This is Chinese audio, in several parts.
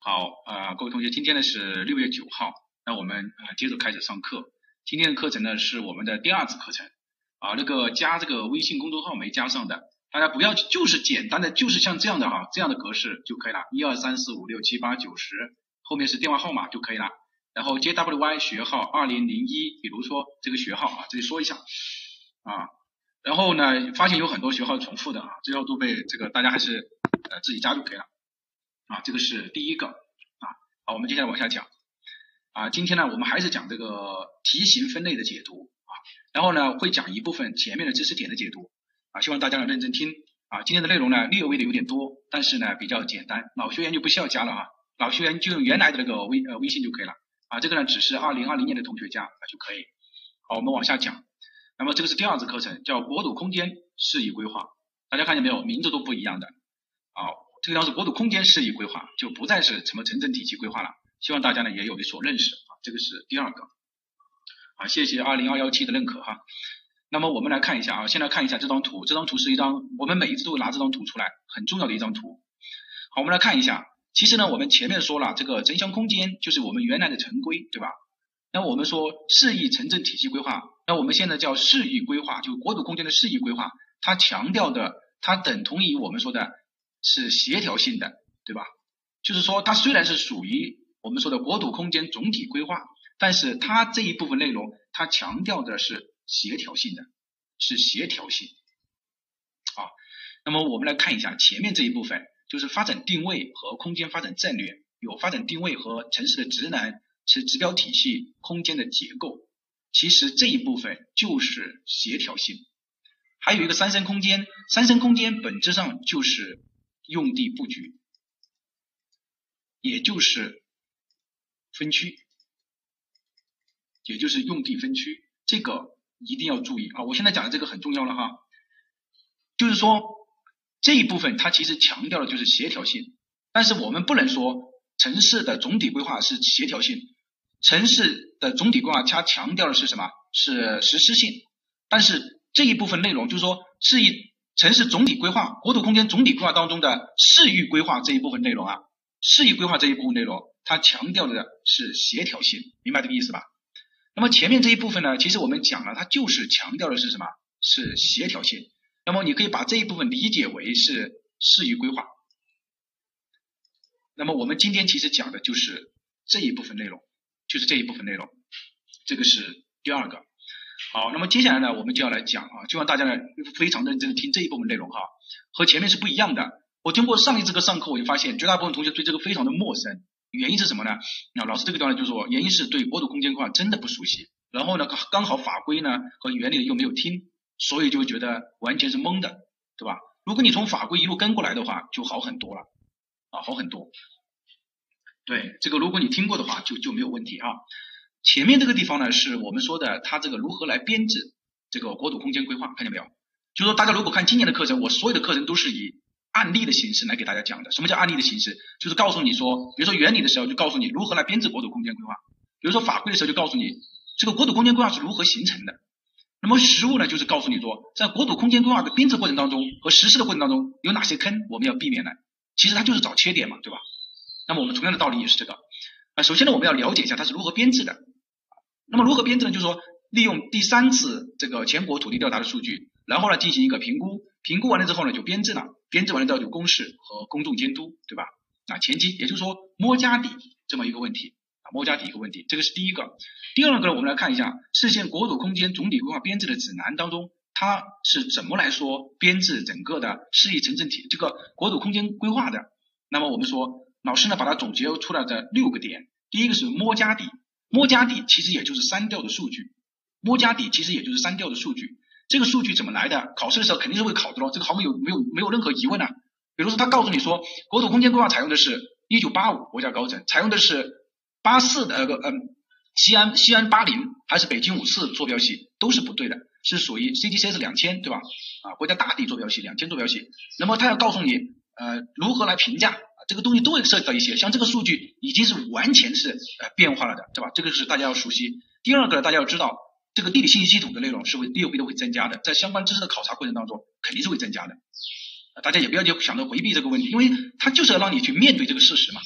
好啊，各位同学，今天呢是六月九号，那我们啊接着开始上课。今天的课程呢是我们的第二次课程啊，那个加这个微信公众号没加上的，大家不要就是简单的就是像这样的哈，这样的格式就可以了，一二三四五六七八九十，后面是电话号码就可以了。然后 JWY 学号二零零一，比如说这个学号啊，这里说一下啊。然后呢，发现有很多学号重复的啊，这要都被这个大家还是呃自己加就可以了啊。这个是第一个啊。好，我们接下来往下讲啊。今天呢，我们还是讲这个题型分类的解读啊。然后呢，会讲一部分前面的知识点的解读啊。希望大家呢认真听啊。今天的内容呢略微的有点多，但是呢比较简单，老学员就不需要加了啊，老学员就用原来的那个微呃微信就可以了。啊，这个呢只是二零二零年的同学加啊就可以。好，我们往下讲。那么这个是第二次课程，叫国土空间适宜规划。大家看见没有？名字都不一样的。啊，这个是国土空间适宜规划，就不再是什么城镇体系规划了。希望大家呢也有所认识啊。这个是第二个。啊，谢谢二零二幺七的认可哈。那么我们来看一下啊，先来看一下这张图。这张图是一张，我们每一次都会拿这张图出来，很重要的一张图。好，我们来看一下。其实呢，我们前面说了，这个城乡空间就是我们原来的城规，对吧？那我们说适宜城镇体系规划，那我们现在叫适宜规划，就国土空间的适宜规划，它强调的，它等同于我们说的是协调性的，对吧？就是说它虽然是属于我们说的国土空间总体规划，但是它这一部分内容，它强调的是协调性的，是协调性。好，那么我们来看一下前面这一部分。就是发展定位和空间发展战略，有发展定位和城市的职能、是指标体系、空间的结构。其实这一部分就是协调性。还有一个三生空间，三生空间本质上就是用地布局，也就是分区，也就是用地分区。这个一定要注意啊！我现在讲的这个很重要了哈，就是说。这一部分它其实强调的就是协调性，但是我们不能说城市的总体规划是协调性，城市的总体规划它强调的是什么？是实施性。但是这一部分内容就是说，是以城市总体规划、国土空间总体规划当中的市域规划这一部分内容啊，市域规划这一部分内容，它强调的是协调性，明白这个意思吧？那么前面这一部分呢，其实我们讲了，它就是强调的是什么？是协调性。那么你可以把这一部分理解为是市域规划。那么我们今天其实讲的就是这一部分内容，就是这一部分内容，这个是第二个。好，那么接下来呢，我们就要来讲啊，希望大家呢非常认真的听这一部分内容哈，和前面是不一样的。我经过上一次课上课，我就发现绝大部分同学对这个非常的陌生，原因是什么呢？那老师这个地方就是说，原因是对国土空间规划真的不熟悉，然后呢刚好法规呢和原理又没有听。所以就觉得完全是懵的，对吧？如果你从法规一路跟过来的话，就好很多了，啊，好很多。对，这个如果你听过的话，就就没有问题啊。前面这个地方呢，是我们说的它这个如何来编制这个国土空间规划，看见没有？就说大家如果看今年的课程，我所有的课程都是以案例的形式来给大家讲的。什么叫案例的形式？就是告诉你说，比如说原理的时候就告诉你如何来编制国土空间规划，比如说法规的时候就告诉你这个国土空间规划是如何形成的。那么实物呢，就是告诉你说，在国土空间规划的编制过程当中和实施的过程当中，有哪些坑我们要避免呢？其实它就是找缺点嘛，对吧？那么我们同样的道理也是这个啊。首先呢，我们要了解一下它是如何编制的。那么如何编制呢？就是说，利用第三次这个全国土地调查的数据，然后呢进行一个评估，评估完了之后呢就编制了，编制完了之后就公示和公众监督，对吧？啊，前期也就是说摸家底这么一个问题啊。摸家底一个问题，这个是第一个。第二个呢，我们来看一下市县国土空间总体规划编制的指南当中，它是怎么来说编制整个的适宜城镇体这个国土空间规划的。那么我们说，老师呢把它总结出来的六个点，第一个是摸家底，摸家底其实也就是删掉的数据，摸家底其实也就是删掉的数据。这个数据怎么来的？考试的时候肯定是会考的咯，这个毫无有没有没有任何疑问啊。比如说他告诉你说，国土空间规划采用的是一九八五国家高层，采用的是。八四的那个嗯，西安西安八零还是北京五四坐标系都是不对的，是属于 CTCS 两千对吧？啊，国家大地坐标系两千坐标系。那么他要告诉你呃如何来评价，这个东西都会涉及到一些，像这个数据已经是完全是呃变化了的，对吧？这个是大家要熟悉。第二个呢，大家要知道这个地理信息系统的内容是会略微的会增加的，在相关知识的考察过程当中肯定是会增加的。大家也不要就想着回避这个问题，因为它就是要让你去面对这个事实嘛。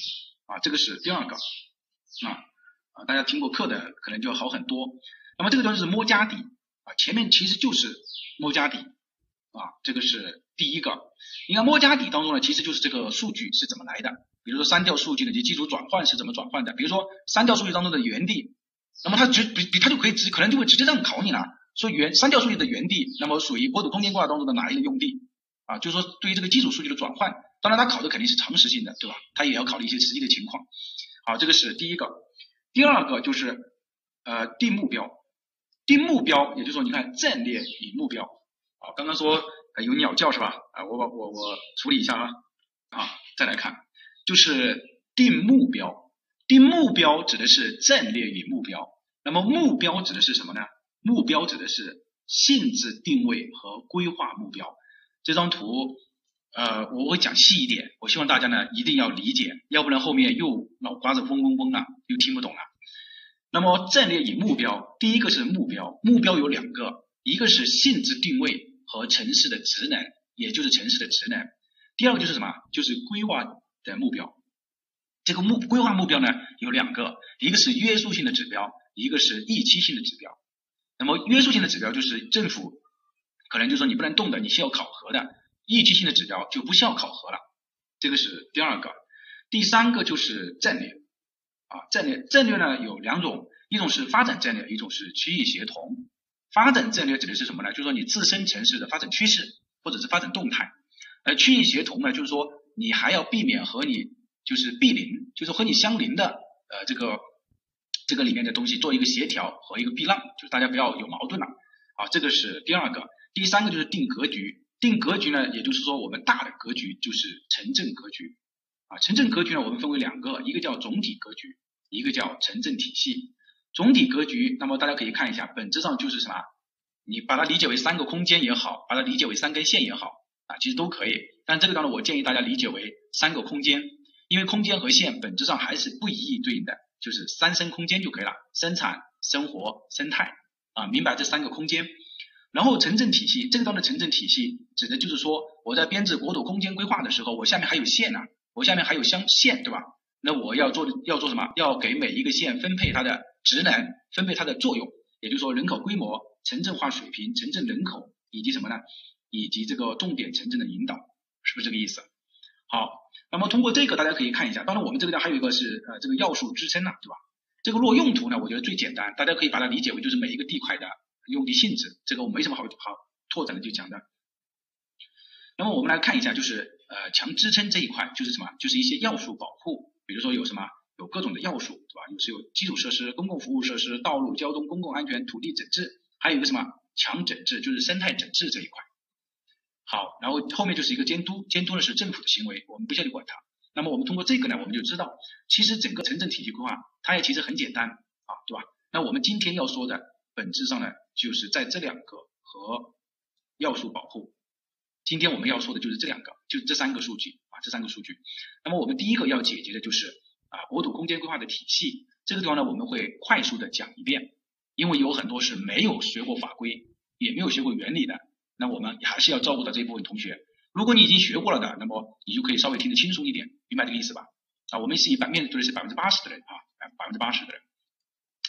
啊，这个是第二个啊啊，大家听过课的可能就好很多。那么这个东西是摸家底啊，前面其实就是摸家底啊，这个是第一个。你看摸家底当中呢，其实就是这个数据是怎么来的，比如说删掉数据的这基础转换是怎么转换的，比如说删掉数据当中的原地，那么它就比比它就可以直可能就会直接这样考你了，说原删掉数据的原地，那么属于国土空间规划当中的哪一类用地啊？就是说对于这个基础数据的转换。当然，它考的肯定是常识性的，对吧？它也要考虑一些实际的情况。好，这个是第一个。第二个就是呃定目标，定目标，也就是说，你看战略与目标。啊，刚刚说有鸟叫是吧？啊，我把我我处理一下啊。啊，再来看，就是定目标。定目标指的是战略与目标。那么目标指的是什么呢？目标指的是性质定位和规划目标。这张图。呃，我会讲细一点，我希望大家呢一定要理解，要不然后面又脑瓜子嗡嗡嗡了，又听不懂了。那么战略与目标，第一个是目标，目标有两个，一个是性质定位和城市的职能，也就是城市的职能。第二个就是什么？就是规划的目标。这个目规划目标呢有两个，一个是约束性的指标，一个是预期性的指标。那么约束性的指标就是政府可能就说你不能动的，你需要考核的。预期性的指标就不需要考核了，这个是第二个，第三个就是战略啊，战略战略呢有两种，一种是发展战略，一种是区域协同。发展战略指的是什么呢？就是说你自身城市的发展趋势或者是发展动态，而区域协同呢，就是说你还要避免和你就是毗邻，就是和你相邻的呃这个这个里面的东西做一个协调和一个避让，就是大家不要有矛盾了啊，这个是第二个，第三个就是定格局。定格局呢，也就是说我们大的格局就是城镇格局啊。城镇格局呢，我们分为两个，一个叫总体格局，一个叫城镇体系。总体格局，那么大家可以看一下，本质上就是什么？你把它理解为三个空间也好，把它理解为三根线也好啊，其实都可以。但这个当中，我建议大家理解为三个空间，因为空间和线本质上还是不一一对应的，就是三生空间就可以了，生产、生活、生态啊，明白这三个空间。然后城镇体系，这个当的城镇体系指的就是说，我在编制国土空间规划的时候，我下面还有县呢，我下面还有乡县，对吧？那我要做要做什么？要给每一个县分配它的职能，分配它的作用，也就是说人口规模、城镇化水平、城镇人口以及什么呢？以及这个重点城镇的引导，是不是这个意思？好，那么通过这个大家可以看一下，当然我们这个呢还有一个是呃这个要素支撑呢，对吧？这个落用途呢，我觉得最简单，大家可以把它理解为就是每一个地块的。用地性质，这个我没什么好好拓展的就讲的。那么我们来看一下，就是呃强支撑这一块就是什么？就是一些要素保护，比如说有什么？有各种的要素，对吧？有是有基础设施、公共服务设施、道路交通、公共安全、土地整治，还有一个什么强整治，就是生态整治这一块。好，然后后面就是一个监督，监督的是政府的行为，我们不需要去管它。那么我们通过这个呢，我们就知道，其实整个城镇体系规划它也其实很简单啊，对吧？那我们今天要说的本质上呢？就是在这两个和要素保护，今天我们要说的就是这两个，就这三个数据啊，这三个数据。那么我们第一个要解决的就是啊国土空间规划的体系，这个地方呢我们会快速的讲一遍，因为有很多是没有学过法规，也没有学过原理的，那我们还是要照顾到这一部分同学。如果你已经学过了的，那么你就可以稍微听得轻松一点，明白这个意思吧？啊，我们是以版面对的是百分之八十的人啊，百分之八十的人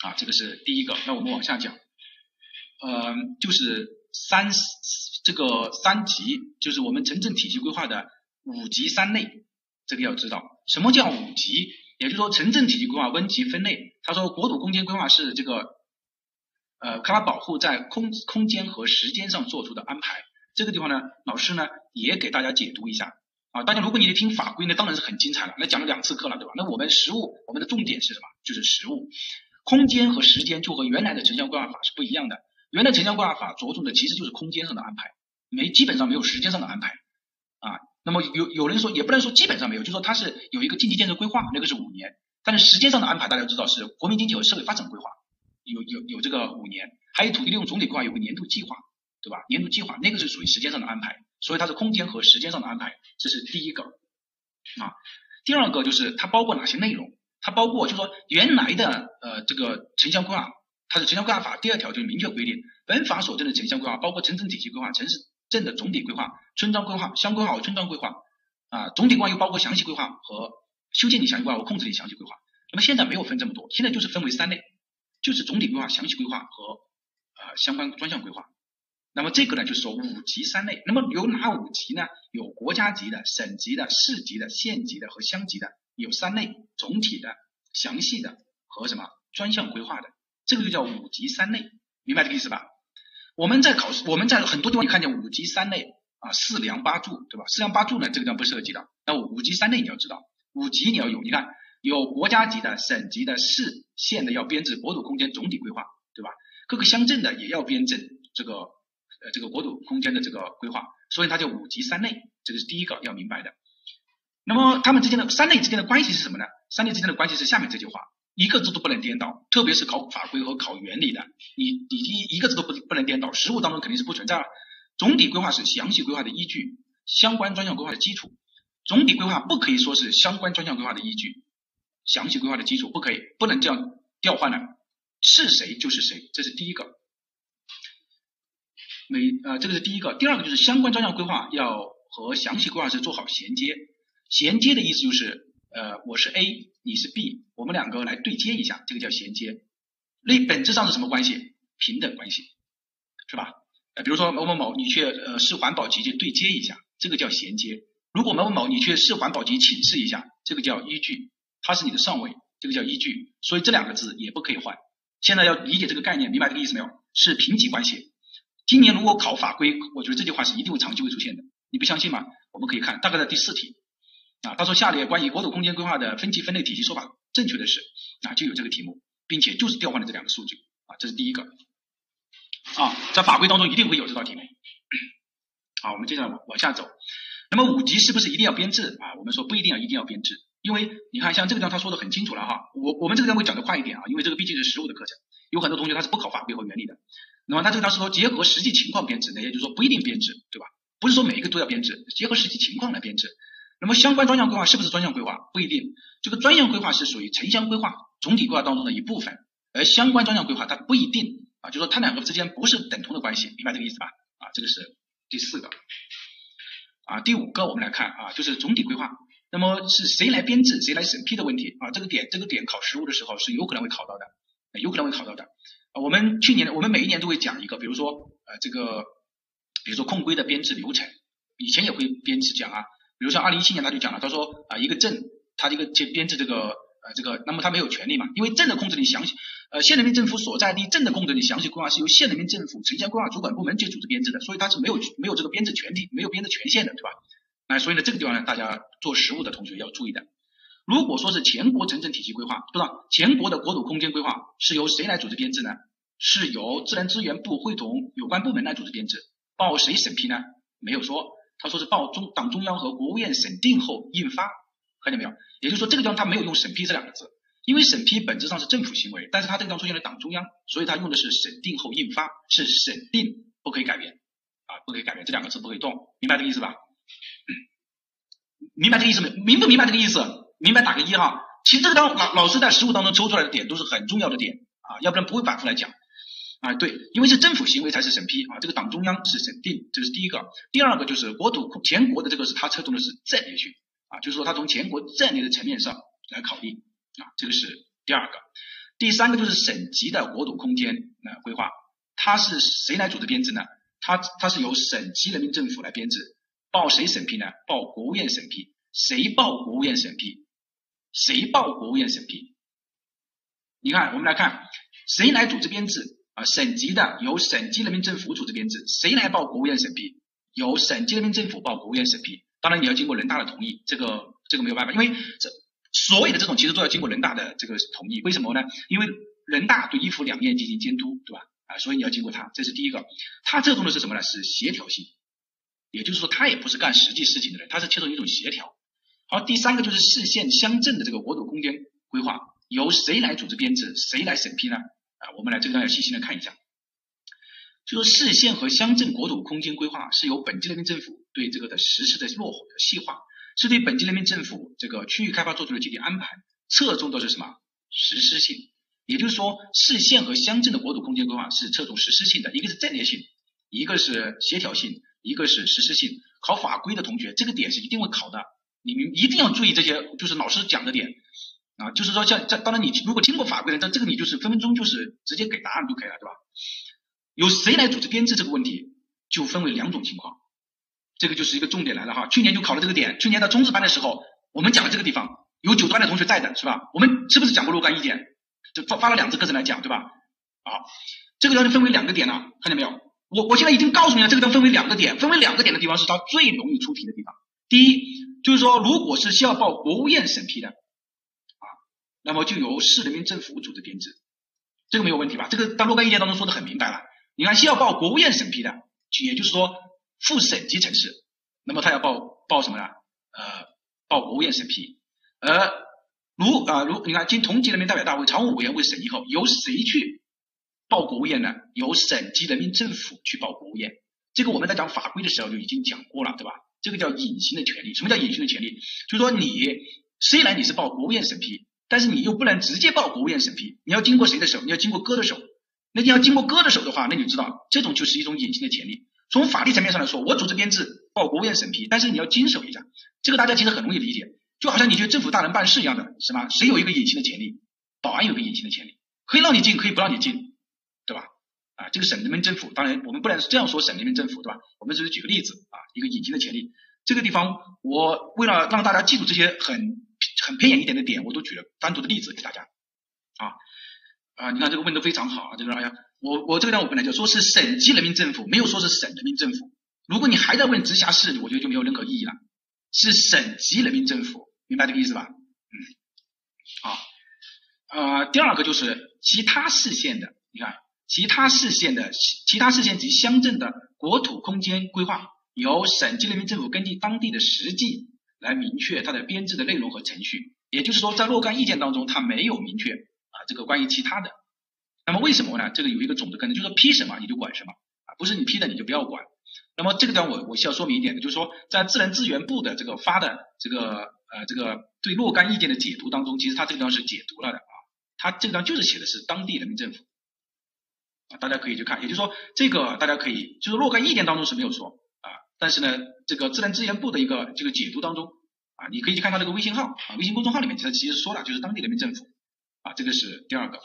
啊，这个是第一个。那我们往下讲。呃，就是三这个三级，就是我们城镇体系规划的五级三类，这个要知道什么叫五级，也就是说城镇体系规划分级分类。他说国土空间规划是这个呃，开发保护在空空间和时间上做出的安排。这个地方呢，老师呢也给大家解读一下啊。大家如果你听法规呢，当然是很精彩了，那讲了两次课了，对吧？那我们实物我们的重点是什么？就是实物，空间和时间就和原来的城乡规划法是不一样的。原来城乡规划法着重的其实就是空间上的安排，没基本上没有时间上的安排啊。那么有有人说也不能说基本上没有，就说它是有一个经济建设规划，那个是五年，但是时间上的安排大家知道是国民经济和社会发展规划，有有有这个五年，还有土地利用总体规划有个年度计划，对吧？年度计划那个是属于时间上的安排，所以它是空间和时间上的安排，这是第一个啊。第二个就是它包括哪些内容？它包括就说原来的呃这个城乡规划。它是城乡规划法第二条就明确规定，本法所定的城乡规划包括城镇体系规划、城市镇的总体规划、村庄规划、乡规划和村庄规划啊，总体规划又包括详细规划和修建你详细规划，我控制你详细规划。那么现在没有分这么多，现在就是分为三类，就是总体规划、详细规划和呃相关专项规划。那么这个呢，就是说五级三类。那么有哪五级呢？有国家级的、省级的、市级的、县级的和乡级的，有三类：总体的、详细的和什么专项规划的。这个就叫五级三类，明白这个意思吧？我们在考试，我们在很多地方你看见五级三类啊，四梁八柱，对吧？四梁八柱呢，这个地方不涉及的。那五级三类你要知道，五级你要有，你看有国家级的、省级的、市县的要编制国土空间总体规划，对吧？各个乡镇的也要编制这个。呃，这个国土空间的这个规划，所以它叫五级三类，这个是第一个要明白的。那么它们之间的三类之间的关系是什么呢？三类之间的关系是下面这句话，一个字都不能颠倒，特别是考法规和考原理的，你你一一个字都不不能颠倒，实务当中肯定是不存在了。总体规划是详细规划的依据，相关专项规划的基础。总体规划不可以说是相关专项规划的依据，详细规划的基础不可以，不能这样调换的，是谁就是谁，这是第一个。每呃，这个是第一个，第二个就是相关专项规划要和详细规划是做好衔接。衔接的意思就是，呃，我是 A，你是 B，我们两个来对接一下，这个叫衔接。那本质上是什么关系？平等关系，是吧？呃，比如说某某某，你去呃市环保局去对接一下，这个叫衔接。如果某某某你去市环保局请示一下，这个叫依据，他是你的上位，这个叫依据。所以这两个字也不可以换。现在要理解这个概念，明白这个意思没有？是平级关系。今年如果考法规，我觉得这句话是一定会长期会出现的。你不相信吗？我们可以看大概在第四题啊。他说下列关于国土空间规划的分级分类体系说法正确的是啊，就有这个题目，并且就是调换了这两个数据啊，这是第一个啊，在法规当中一定会有这道题目。好，我们接下来往往下走。那么五级是不是一定要编制啊？我们说不一定要一定要编制，因为你看像这个地方他说的很清楚了哈。我我们这个地方会讲的快一点啊，因为这个毕竟是实务的课程，有很多同学他是不考法规和原理的。那么他这个当时说结合实际情况编制，那也就是说不一定编制，对吧？不是说每一个都要编制，结合实际情况来编制。那么相关专项规划是不是专项规划？不一定，这个专项规划是属于城乡规划总体规划当中的一部分，而相关专项规划它不一定啊，就说它两个之间不是等同的关系，明白这个意思吧？啊，这个是第四个。啊，第五个我们来看啊，就是总体规划，那么是谁来编制，谁来审批的问题啊？这个点这个点考实务的时候是有可能会考到的，有可能会考到的。我们去年，我们每一年都会讲一个，比如说，呃，这个，比如说控规的编制流程，以前也会编制讲啊，比如像二零一七年他就讲了，他说啊，一个镇，他这个去编制这个，呃，这个，那么他没有权利嘛，因为镇的控制你详细，呃，县人民政府所在地镇的控制你详细规划是由县人民政府城乡规划主管部门去组织编制的，所以他是没有没有这个编制权利，没有编制权限的，对吧？那所以呢，这个地方呢，大家做实务的同学要注意的。如果说是全国城镇体系规划，不知道全国的国土空间规划是由谁来组织编制呢？是由自然资源部会同有关部门来组织编制，报谁审批呢？没有说，他说是报中党中央和国务院审定后印发，看见没有？也就是说这个地方他没有用审批这两个字，因为审批本质上是政府行为，但是他这个地方出现了党中央，所以他用的是审定后印发，是审定不可以改变啊，不可以改变这两个字不可以动，明白这个意思吧？明白这个意思没？明不明白这个意思？明白打个一哈。其实这个当老老师在实务当中抽出来的点都是很重要的点啊，要不然不会反复来讲。啊，对，因为是政府行为才是审批啊，这个党中央是审定，这是第一个。第二个就是国土全国的这个是它侧重的是战略性啊，就是说它从全国战略的层面上来考虑啊，这个是第二个。第三个就是省级的国土空间呃规划，它是谁来组织编制呢？它它是由省级人民政府来编制，报谁审批呢？报国务院审批。谁报国务院审批？谁报国务院审批？你看，我们来看谁来组织编制？啊，省级的由省级人民政府组织编制，谁来报国务院审批？由省级人民政府报国务院审批。当然你要经过人大的同意，这个这个没有办法，因为这所有的这种其实都要经过人大的这个同意。为什么呢？因为人大对一府两面进行监督，对吧？啊，所以你要经过他，这是第一个。他侧重的是什么呢？是协调性，也就是说他也不是干实际事情的人，他是切中一种协调。好，第三个就是市县乡镇的这个国土空间规划，由谁来组织编制？谁来审批呢？啊，我们来这个要细心的看一下，就说市县和乡镇国土空间规划是由本级人民政府对这个的实施的落后的细化，是对本级人民政府这个区域开发做出的具体安排，侧重的是什么实施性？也就是说，市县和乡镇的国土空间规划是侧重实施性的，一个是战略性，一个是协调性，一个是实施性。考法规的同学，这个点是一定会考的你们一定要注意这些，就是老师讲的点啊，就是说像这，当然你如果听过法规的，这这个你就是分分钟就是直接给答案就可以了，对吧？由谁来组织编制这个问题，就分为两种情况，这个就是一个重点来了哈。去年就考了这个点，去年的中职班的时候，我们讲了这个地方，有九班的同学在的是吧？我们是不是讲过若干意见？就发发了两次课程来讲，对吧？好，这个要分为两个点了，看见没有？我我现在已经告诉你了，这个要分为两个点，分为两个点的地方是它最容易出题的地方。第一，就是说，如果是需要报国务院审批的，那么就由市人民政府组织编制，这个没有问题吧？这个在若干意见当中说的很明白了。你看，校报国务院审批的，也就是说副省级城市，那么他要报报什么呢？呃，报国务院审批。而如啊如你看，经同级人民代表大会常务委员会审议后，由谁去报国务院呢？由省级人民政府去报国务院。这个我们在讲法规的时候就已经讲过了，对吧？这个叫隐形的权利。什么叫隐形的权利？就是说你虽然你是报国务院审批，但是你又不能直接报国务院审批，你要经过谁的手？你要经过哥的手。那你要经过哥的手的话，那你就知道这种就是一种隐形的权力。从法律层面上来说，我组织编制报国务院审批，但是你要经手一下，这个大家其实很容易理解。就好像你去政府大人办事一样的，是吧？谁有一个隐形的权力？保安有个隐形的权力，可以让你进，可以不让你进，对吧？啊，这个省人民政府，当然我们不能这样说省人民政府，对吧？我们只是举个例子啊，一个隐形的权力。这个地方，我为了让大家记住这些很很偏远一点的点，我都举了单独的例子给大家。啊啊，你看这个问的非常好啊，这个哎呀，我我这个呢，我本来就说是省级人民政府，没有说是省人民政府。如果你还在问直辖市，我觉得就没有任何意义了。是省级人民政府，明白这个意思吧？嗯，好。呃，第二个就是其他市县的，你看。其他市县的其他市县及乡镇的国土空间规划，由省级人民政府根据当地的实际来明确它的编制的内容和程序。也就是说，在若干意见当中，它没有明确啊这个关于其他的。那么为什么呢？这个有一个总的根据，就是说批什么你就管什么啊，不是你批的你就不要管。那么这个地方我我需要说明一点的，就是说在自然资源部的这个发的这个呃这个对若干意见的解读当中，其实它这个地方是解读了的啊，它这个地方就是写的是当地人民政府。大家可以去看，也就是说，这个大家可以就是若干意见当中是没有说啊，但是呢，这个自然资源部的一个这个解读当中啊，你可以去看他这个微信号啊，微信公众号里面其实其实说了，就是当地人民政府啊，这个是第二个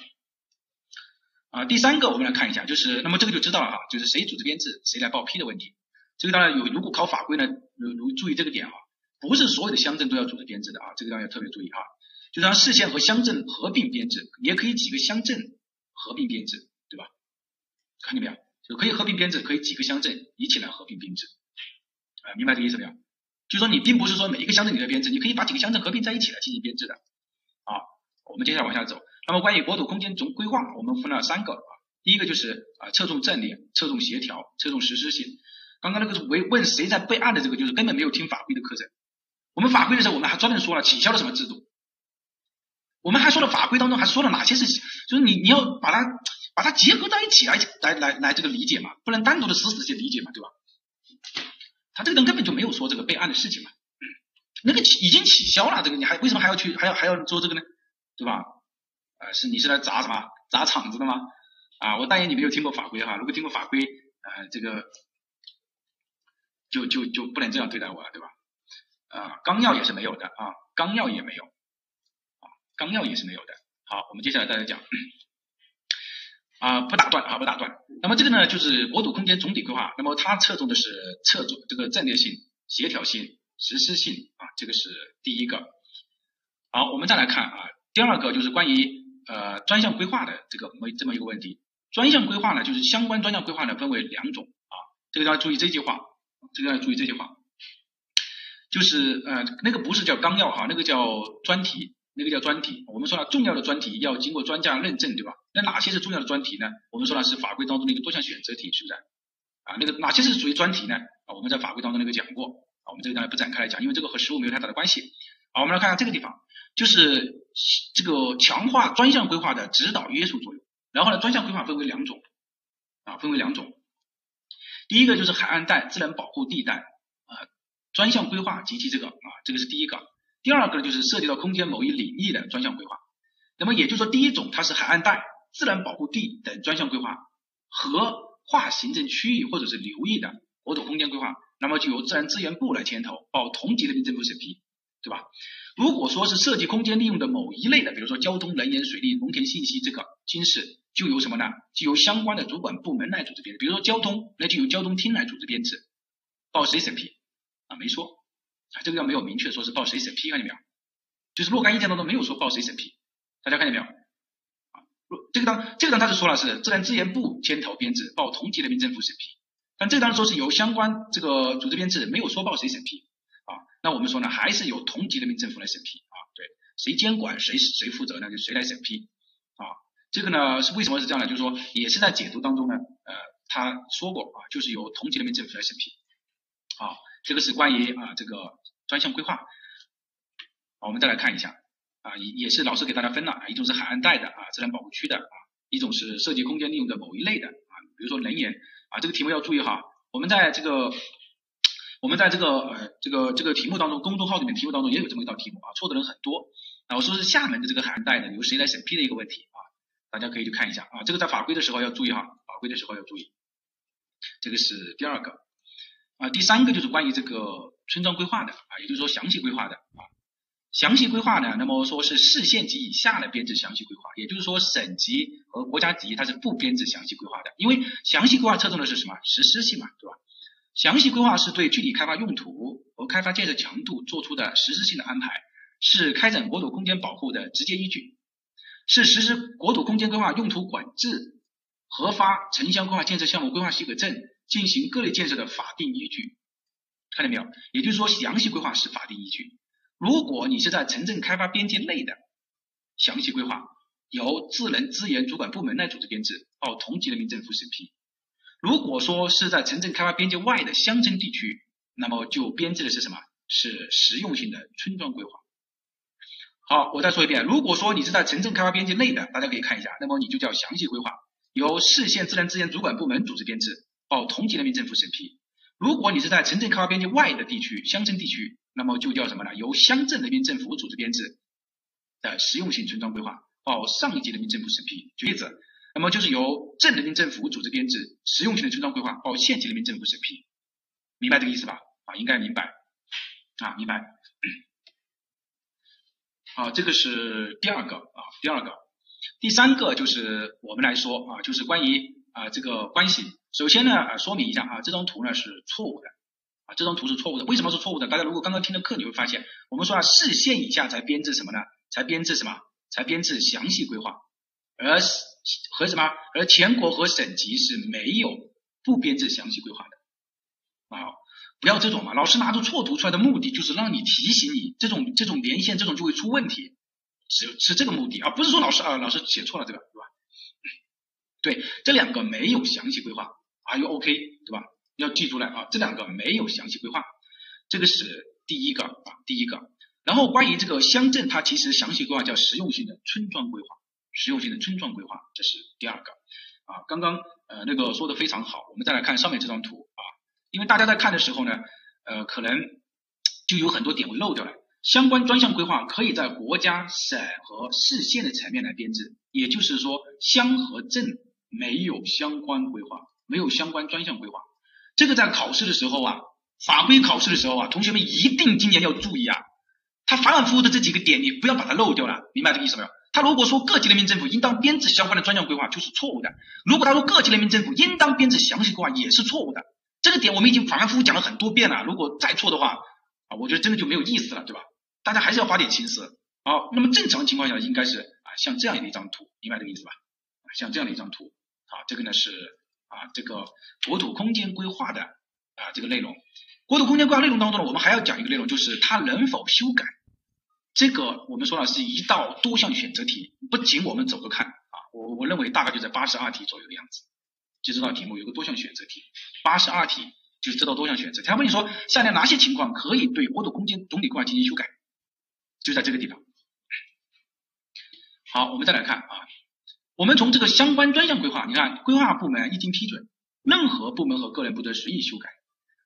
啊，第三个我们来看一下，就是那么这个就知道了哈，就是谁组织编制，谁来报批的问题。这个当然有，如果考法规呢，如如注意这个点啊，不是所有的乡镇都要组织编制的啊，这个大家特别注意哈，就让市县和乡镇合并编制，也可以几个乡镇合并编制。对吧看见没有？就可以合并编制，可以几个乡镇一起来合并编制，啊，明白这个意思没有？就说你并不是说每一个乡镇你的编制，你可以把几个乡镇合并在一起来进行编制的。啊，我们接下来往下走。那么关于国土空间总规划，我们分了三个啊，第一个就是啊侧重战略、侧重协调、侧重实施性。刚刚那个是问问谁在备案的这个，就是根本没有听法规的课程。我们法规的时候，我们还专门说了取消了什么制度，我们还说了法规当中还说了哪些事情，就是你你要把它。把它结合在一起来来来来这个理解嘛，不能单独的死死去理解嘛，对吧？他这个人根本就没有说这个备案的事情嘛，那个已经取消了，这个你还为什么还要去还要还要做这个呢？对吧？呃，是你是来砸什么砸场子的吗？啊，我但愿你没有听过法规哈，如果听过法规，呃，这个就就就不能这样对待我了，对吧？啊，纲要也是没有的啊，纲要也没有，啊，纲要也是没有的。好，我们接下来再来讲。啊，不打断啊，不打断。那么这个呢，就是国土空间总体规划。那么它侧重的是侧重这个战略性、协调性、实施性啊，这个是第一个。好，我们再来看啊，第二个就是关于呃专项规划的这个么这么一个问题。专项规划呢，就是相关专项规划呢分为两种啊，这个要注意这句话，这个要注意这句话，就是呃那个不是叫纲要哈，那个叫专题。那个叫专题，我们说了重要的专题要经过专家认证，对吧？那哪些是重要的专题呢？我们说了是法规当中的一个多项选择题，是不是？啊，那个哪些是属于专题呢？啊，我们在法规当中那个讲过，啊，我们这个当然不展开来讲，因为这个和实务没有太大的关系。好，我们来看看这个地方，就是这个强化专项规划的指导约束作用。然后呢，专项规划分为两种，啊，分为两种。第一个就是海岸带自然保护地带啊，专项规划及其这个啊，这个是第一个。第二个呢，就是涉及到空间某一领域的专项规划。那么也就是说，第一种它是海岸带、自然保护地等专项规划和划行政区域或者是流域的国土空间规划，那么就由自然资源部来牵头，报同级人民政府审批。对吧？如果说是涉及空间利用的某一类的，比如说交通、能源、水利、农田信息这个经事，就由什么呢？就由相关的主管部门来组织编制。比如说交通，那就由交通厅来组织编制，报谁审批啊？没说，啊这个要没有明确说是报谁审批，看见没有？就是若干意见当中没有说报谁审批，大家看见没有？啊，若这个当这个当他是说了是自然资源部牵头编制，报同级人民政府审批。但这当说是由相关这个组织编制，没有说报谁审批啊？那我们说呢，还是由同级人民政府来审批啊？对，谁监管谁谁负责，那就谁来审批啊？这个呢是为什么是这样呢？就是说也是在解读当中呢，呃，他说过啊，就是由同级人民政府来审批啊。这个是关于啊这个专项规划。好，我们再来看一下啊，也也是老师给大家分了，一种是海岸带的啊，自然保护区的啊，一种是涉及空间利用的某一类的啊，比如说能源。啊，这个题目要注意哈，我们在这个，我们在这个呃这个这个题目当中，公众号里面题目当中也有这么一道题目啊，错的人很多。啊，我说是厦门的这个海岸带的，由谁来审批的一个问题啊，大家可以去看一下啊，这个在法规的时候要注意哈，法规的时候要注意。这个是第二个啊，第三个就是关于这个村庄规划的啊，也就是说详细规划的啊。详细规划呢，那么说是市县级以下的编制详细规划，也就是说省级和国家级它是不编制详细规划的，因为详细规划侧重的是什么？实施性嘛，对吧？详细规划是对具体开发用途和开发建设强度做出的实施性的安排，是开展国土空间保护的直接依据，是实施国土空间规划用途管制、核发城乡规划建设项目规划许可证进行各类建设的法定依据。看见没有？也就是说，详细规划是法定依据。如果你是在城镇开发边界内的详细规划，由自然资源主管部门来组织编制，报同级人民政府审批。如果说是在城镇开发边界外的乡村地区，那么就编制的是什么？是实用性的村庄规划。好，我再说一遍，如果说你是在城镇开发边界内的，大家可以看一下，那么你就叫详细规划，由市县自然资源主管部门组织编制，报同级人民政府审批。如果你是在城镇开发边界外的地区，乡村地区。那么就叫什么呢？由乡镇人民政府组织编制的实用性村庄规划报上一级人民政府审批。举例子，那么就是由镇人民政府组织编制实用性的村庄规划报县级人民政府审批。明白这个意思吧？啊，应该明白啊，明白。好，这个是第二个啊，第二个，第三个就是我们来说啊，就是关于啊这个关系。首先呢，啊说明一下啊，这张图呢是错误的。啊，这张图是错误的。为什么是错误的？大家如果刚刚听的课，你会发现，我们说啊，市县以下才编制什么呢？才编制什么？才编制详细规划，而和什么？而全国和省级是没有不编制详细规划的。啊，不要这种嘛！老师拿出错图出来的目的就是让你提醒你，这种这种连线这种就会出问题，是是这个目的啊，不是说老师啊老师写错了这个，对吧？对，这两个没有详细规划，Are you OK？对吧？要记住了啊，这两个没有详细规划，这个是第一个啊，第一个。然后关于这个乡镇，它其实详细规划叫实用性的村庄规划，实用性的村庄规划，这是第二个啊。刚刚呃那个说的非常好，我们再来看上面这张图啊，因为大家在看的时候呢，呃可能就有很多点会漏掉了。相关专项规划可以在国家、省和市县的层面来编制，也就是说乡和镇没有相关规划，没有相关专项规划。这个在考试的时候啊，法规考试的时候啊，同学们一定今年要注意啊。他反反复复的这几个点，你不要把它漏掉了，明白这个意思没有？他如果说各级人民政府应当编制相关的专项规划，就是错误的；如果他说各级人民政府应当编制详细规划，也是错误的。这个点我们已经反反复复讲了很多遍了，如果再错的话啊，我觉得真的就没有意思了，对吧？大家还是要花点心思。好，那么正常情况下应该是啊，像这样的一张图，明白这个意思吧？啊，像这样的一张图，好，这个呢是。啊，这个国土空间规划的啊，这个内容，国土空间规划内容当中呢，我们还要讲一个内容，就是它能否修改。这个我们说了是一道多项选择题，不仅我们走着看啊，我我认为大概就在八十二题左右的样子。就这道题目有个多项选择题，八十二题就是这道多项选择题。他问你说，下列哪些情况可以对国土空间总体规划进行修改？就在这个地方。好，我们再来看啊。我们从这个相关专项规划，你看，规划部门一经批准，任何部门和个人不得随意修改、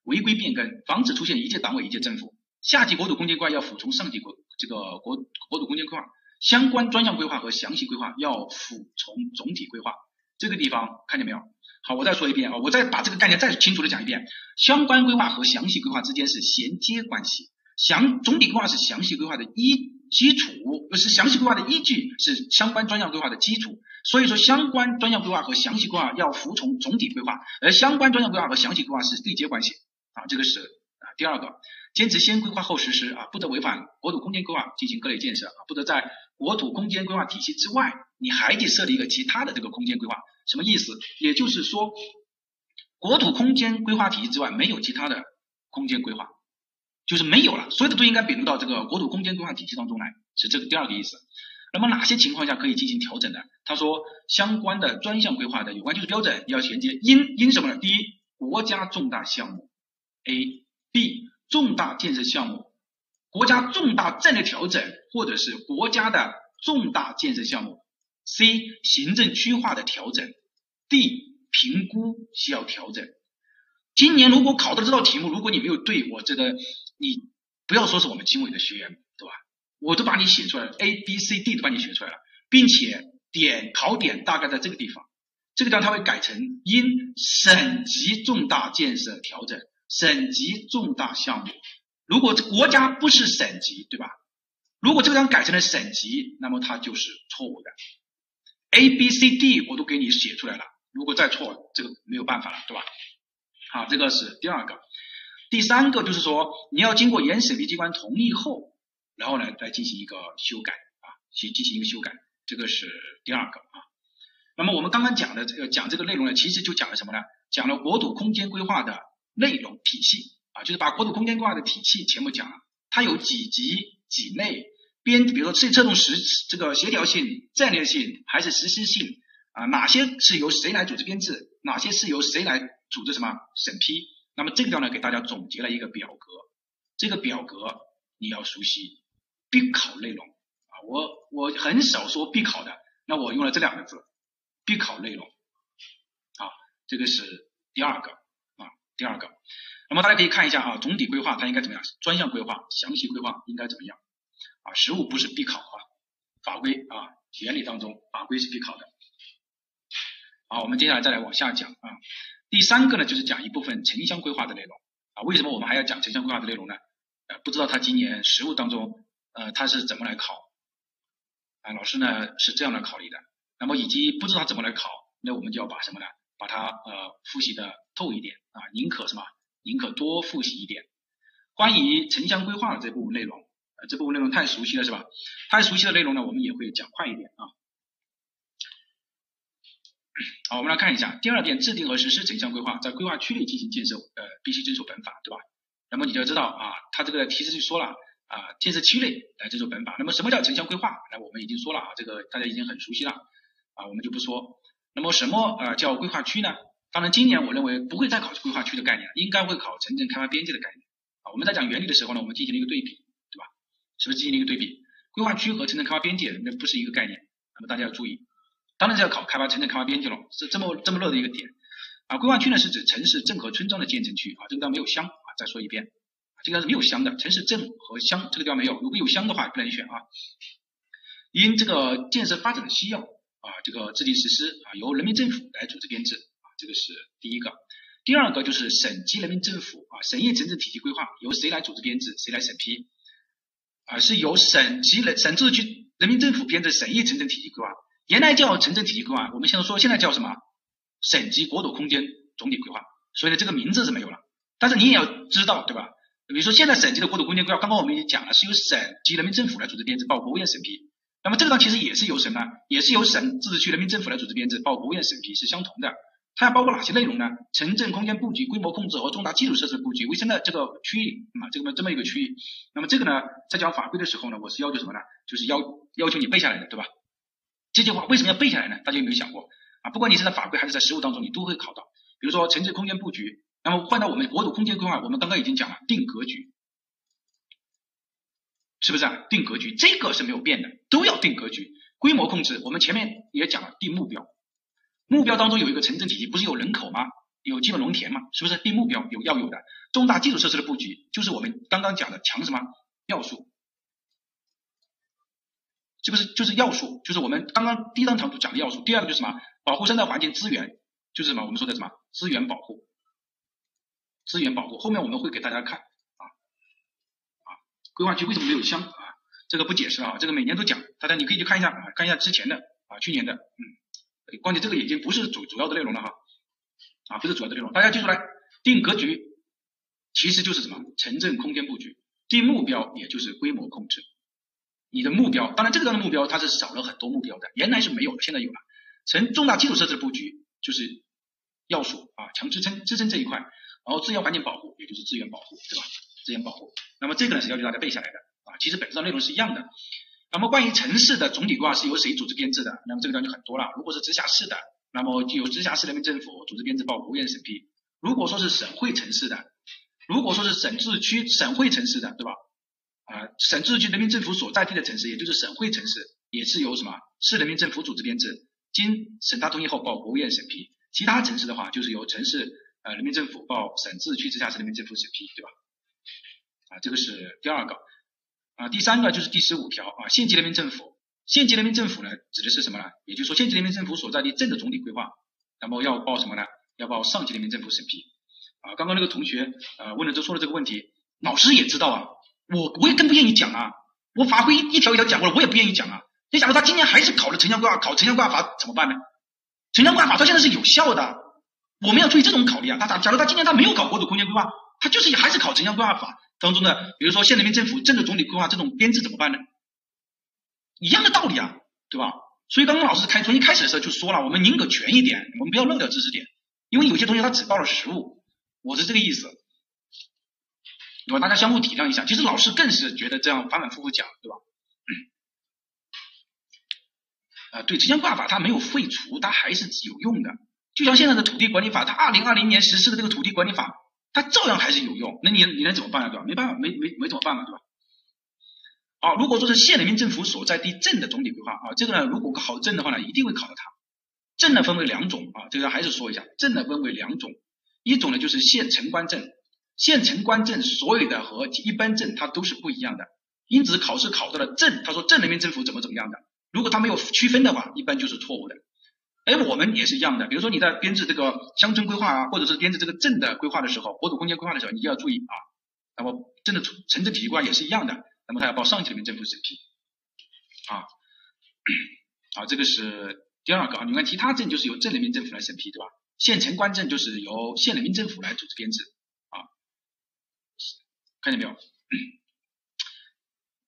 违规变更，防止出现一届党委一届政府。下级国土空间规划要服从上级国这个国国土空间规划，相关专项规划和详细规划要服从总体规划。这个地方看见没有？好，我再说一遍啊，我再把这个概念再清楚的讲一遍。相关规划和详细规划之间是衔接关系，详总体规划是详细规划的依基础，是详细规划的依据，是相关专项规划的基础。所以说，相关专项规划和详细规划要服从总体规划，而相关专项规划和详细规划是对接关系啊。这个是啊第二个，坚持先规划后实施啊，不得违反国土空间规划进行各类建设啊，不得在国土空间规划体系之外，你还得设立一个其他的这个空间规划。什么意思？也就是说，国土空间规划体系之外没有其他的空间规划。就是没有了，所有的都应该并入到这个国土空间规划体系当中来，是这个第二个意思。那么哪些情况下可以进行调整呢？他说，相关的专项规划的有关技术标准要衔接因因什么呢？第一，国家重大项目；A、B 重大建设项目，国家重大战略调整或者是国家的重大建设项目；C 行政区划的调整；D 评估需要调整。今年如果考的这道题目，如果你没有对我这个。你不要说是我们经纬的学员，对吧？我都把你写出来了，A、B、C、D 都把你写出来了，并且点考点大概在这个地方，这个地方它会改成因省级重大建设调整，省级重大项目。如果国家不是省级，对吧？如果这个地方改成了省级，那么它就是错误的。A、B、C、D 我都给你写出来了，如果再错，这个没有办法了，对吧？好，这个是第二个。第三个就是说，你要经过原审批机关同意后，然后呢再进行一个修改啊，去进行一个修改，这个是第二个啊。那么我们刚刚讲的这个讲这个内容呢，其实就讲了什么呢？讲了国土空间规划的内容体系啊，就是把国土空间规划的体系全部讲了。它有几级几类编，比如说是侧重实这个协调性、战略性还是实施性啊？哪些是由谁来组织编制？哪些是由谁来组织什么审批？那么这个地方呢，给大家总结了一个表格，这个表格你要熟悉，必考内容。啊，我我很少说必考的，那我用了这两个字，必考内容，啊，这个是第二个啊，第二个，那么大家可以看一下啊，总体规划它应该怎么样，专项规划、详细规划应该怎么样。啊，实务不是必考啊，法规啊，原理当中法规是必考的，好，我们接下来再来往下讲啊。第三个呢，就是讲一部分城乡规划的内容啊。为什么我们还要讲城乡规划的内容呢？呃，不知道他今年实务当中，呃，他是怎么来考啊？老师呢是这样来考虑的。那么以及不知道怎么来考，那我们就要把什么呢？把它呃复习的透一点啊，宁可什么？宁可多复习一点。关于城乡规划的这部分内容，呃，这部分内容太熟悉了是吧？太熟悉的内容呢，我们也会讲快一点啊。好，我们来看一下第二点，制定和实施城乡规划，在规划区内进行建设，呃，必须遵守本法，对吧？那么你就要知道啊，它这个提示就说了啊，建设区内来遵守本法。那么什么叫城乡规划？那我们已经说了啊，这个大家已经很熟悉了啊，我们就不说。那么什么呃叫规划区呢？当然，今年我认为不会再考规划区的概念，应该会考城镇开发边界的概念啊。我们在讲原理的时候呢，我们进行了一个对比，对吧？是不是进行了一个对比？规划区和城镇开发边界那不是一个概念，那么大家要注意。当然是要考开发城镇开发边界了，是这么这么热的一个点啊。规划区呢是指城市镇和村庄的建成区啊，这个地方没有乡啊。再说一遍，这个是没有乡的，城市镇和乡这个地方没有。如果有乡的话，不能选啊。因这个建设发展的需要啊，这个制定实施啊，由人民政府来组织编制啊，这个是第一个。第二个就是省级人民政府啊，省议城镇体系规划由谁来组织编制，谁来审批啊？是由省级人省自治区人民政府编制省议城镇体系规划。原来叫城镇体系规划，我们现在说现在叫什么？省级国土空间总体规划。所以呢，这个名字是没有了。但是你也要知道，对吧？比如说现在省级的国土空间规划，刚刚我们已经讲了，是由省级人民政府来组织编制，报国务院审批。那么这个呢，其实也是由什么？也是由省自治区人民政府来组织编制，报国务院审批，是相同的。它要包括哪些内容呢？城镇空间布局、规模控制和重大基础设施布局、卫生的这个区域啊，这么这么一个区域。那么这个呢，在讲法规的时候呢，我是要求什么呢？就是要要求你背下来的，对吧？这句话为什么要背下来呢？大家有没有想过啊？不管你是在法规还是在实务当中，你都会考到。比如说城市空间布局，那么换到我们国土空间规划，我们刚刚已经讲了定格局，是不是啊？定格局这个是没有变的，都要定格局。规模控制，我们前面也讲了定目标，目标当中有一个城镇体系，不是有人口吗？有基本农田吗？是不是定目标有要有的？重大基础设施的布局，就是我们刚刚讲的强什么要素？是不是就是要素？就是我们刚刚第一张图讲的要素。第二个就是什么？保护生态环境资源，就是什么？我们说的什么？资源保护，资源保护。后面我们会给大家看啊啊，规划区为什么没有乡啊？这个不解释啊，这个每年都讲，大家你可以去看一下啊，看一下之前的啊，去年的，嗯，关键这个已经不是主主要的内容了哈，啊，不是主要的内容，大家记住来，定格局其实就是什么城镇空间布局，定目标也就是规模控制。你的目标，当然这个当的目标它是少了很多目标的，原来是没有的，现在有了。城重大基础设施的布局就是要素啊，强支撑支撑这一块，然后自然环境保护也就是资源保护，对吧？资源保护，那么这个呢是要求大家背下来的啊，其实本质上内容是一样的。那么关于城市的总体规划是由谁组织编制的？那么这个地方就很多了。如果是直辖市的，那么就由直辖市人民政府组织编制报国务院审批。如果说是省会城市的，如果说是省自治区省会城市的，对吧？啊，省自治区人民政府所在地的城市，也就是省会城市，也是由什么市人民政府组织编制，经省大同意后报国务院审批。其他城市的话，就是由城市呃人民政府报省自治区直辖市人民政府审批，对吧？啊，这个是第二个。啊，第三个就是第十五条啊，县级人民政府，县级人民政府呢指的是什么呢？也就是说，县级人民政府所在地镇的总体规划，那么要报什么呢？要报上级人民政府审批。啊，刚刚那个同学呃问了就说了这个问题，老师也知道啊。我我也更不愿意讲啊，我法规一条一条讲过了，我也不愿意讲啊。那假如他今年还是考了城乡规划，考城乡规划法怎么办呢？城乡规划法到现在是有效的，我们要注意这种考虑啊。他假假如他今年他没有搞国土空间规划，他就是还是考城乡规划法当中的，比如说县人民政府镇的总体规划这种编制怎么办呢？一样的道理啊，对吧？所以刚刚老师开从一开始的时候就说了，我们宁可全一点，我们不要漏掉知识点，因为有些同学他只报了实物，我是这个意思。对吧？大家相互体谅一下。其实老师更是觉得这样反反复复讲，对吧？啊，对，城乡规划法它没有废除，它还是有用的。就像现在的土地管理法，它二零二零年实施的这个土地管理法，它照样还是有用。那你你能怎么办啊？对吧？没办法，没没没怎么办了，对吧？好，如果说是县人民政府所在地镇的总体规划啊，这个呢，如果考证的话呢，一定会考到它。镇呢分为两种啊，这个还是说一下，镇呢分为两种，一种呢就是县城关镇。县城关镇所有的和一般镇它都是不一样的，因此考试考到了镇，他说镇人民政府怎么怎么样的，如果他没有区分的话，一般就是错误的。哎，我们也是一样的，比如说你在编制这个乡村规划啊，或者是编制这个镇的规划的时候，国土空间规划的时候，你就要注意啊。那么镇的城镇体系规划也是一样的，那么他要报上级人民政府审批啊。好，这个是第二个啊。你看其他镇就是由镇人民政府来审批，对吧？县城关镇就是由县人民政府来组织编制。看见没有？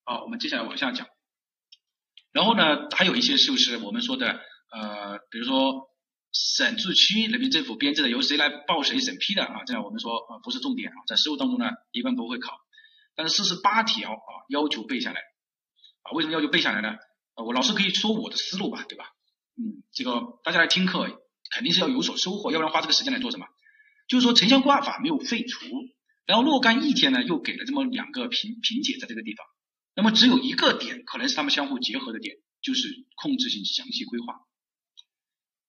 好，我们接下来往下讲。然后呢，还有一些就是我们说的，呃，比如说省自治区人民政府编制的，由谁来报谁审批的啊？这样我们说啊，不是重点啊，在实务当中呢，一般不会考。但是四十八条啊，要求背下来啊。为什么要求背下来呢？我老师可以说我的思路吧，对吧？嗯，这个大家来听课肯定是要有所收获，要不然花这个时间来做什么？就是说城乡规划法没有废除。然后若干意见呢，又给了这么两个评评解，在这个地方，那么只有一个点可能是他们相互结合的点，就是控制性详细规划，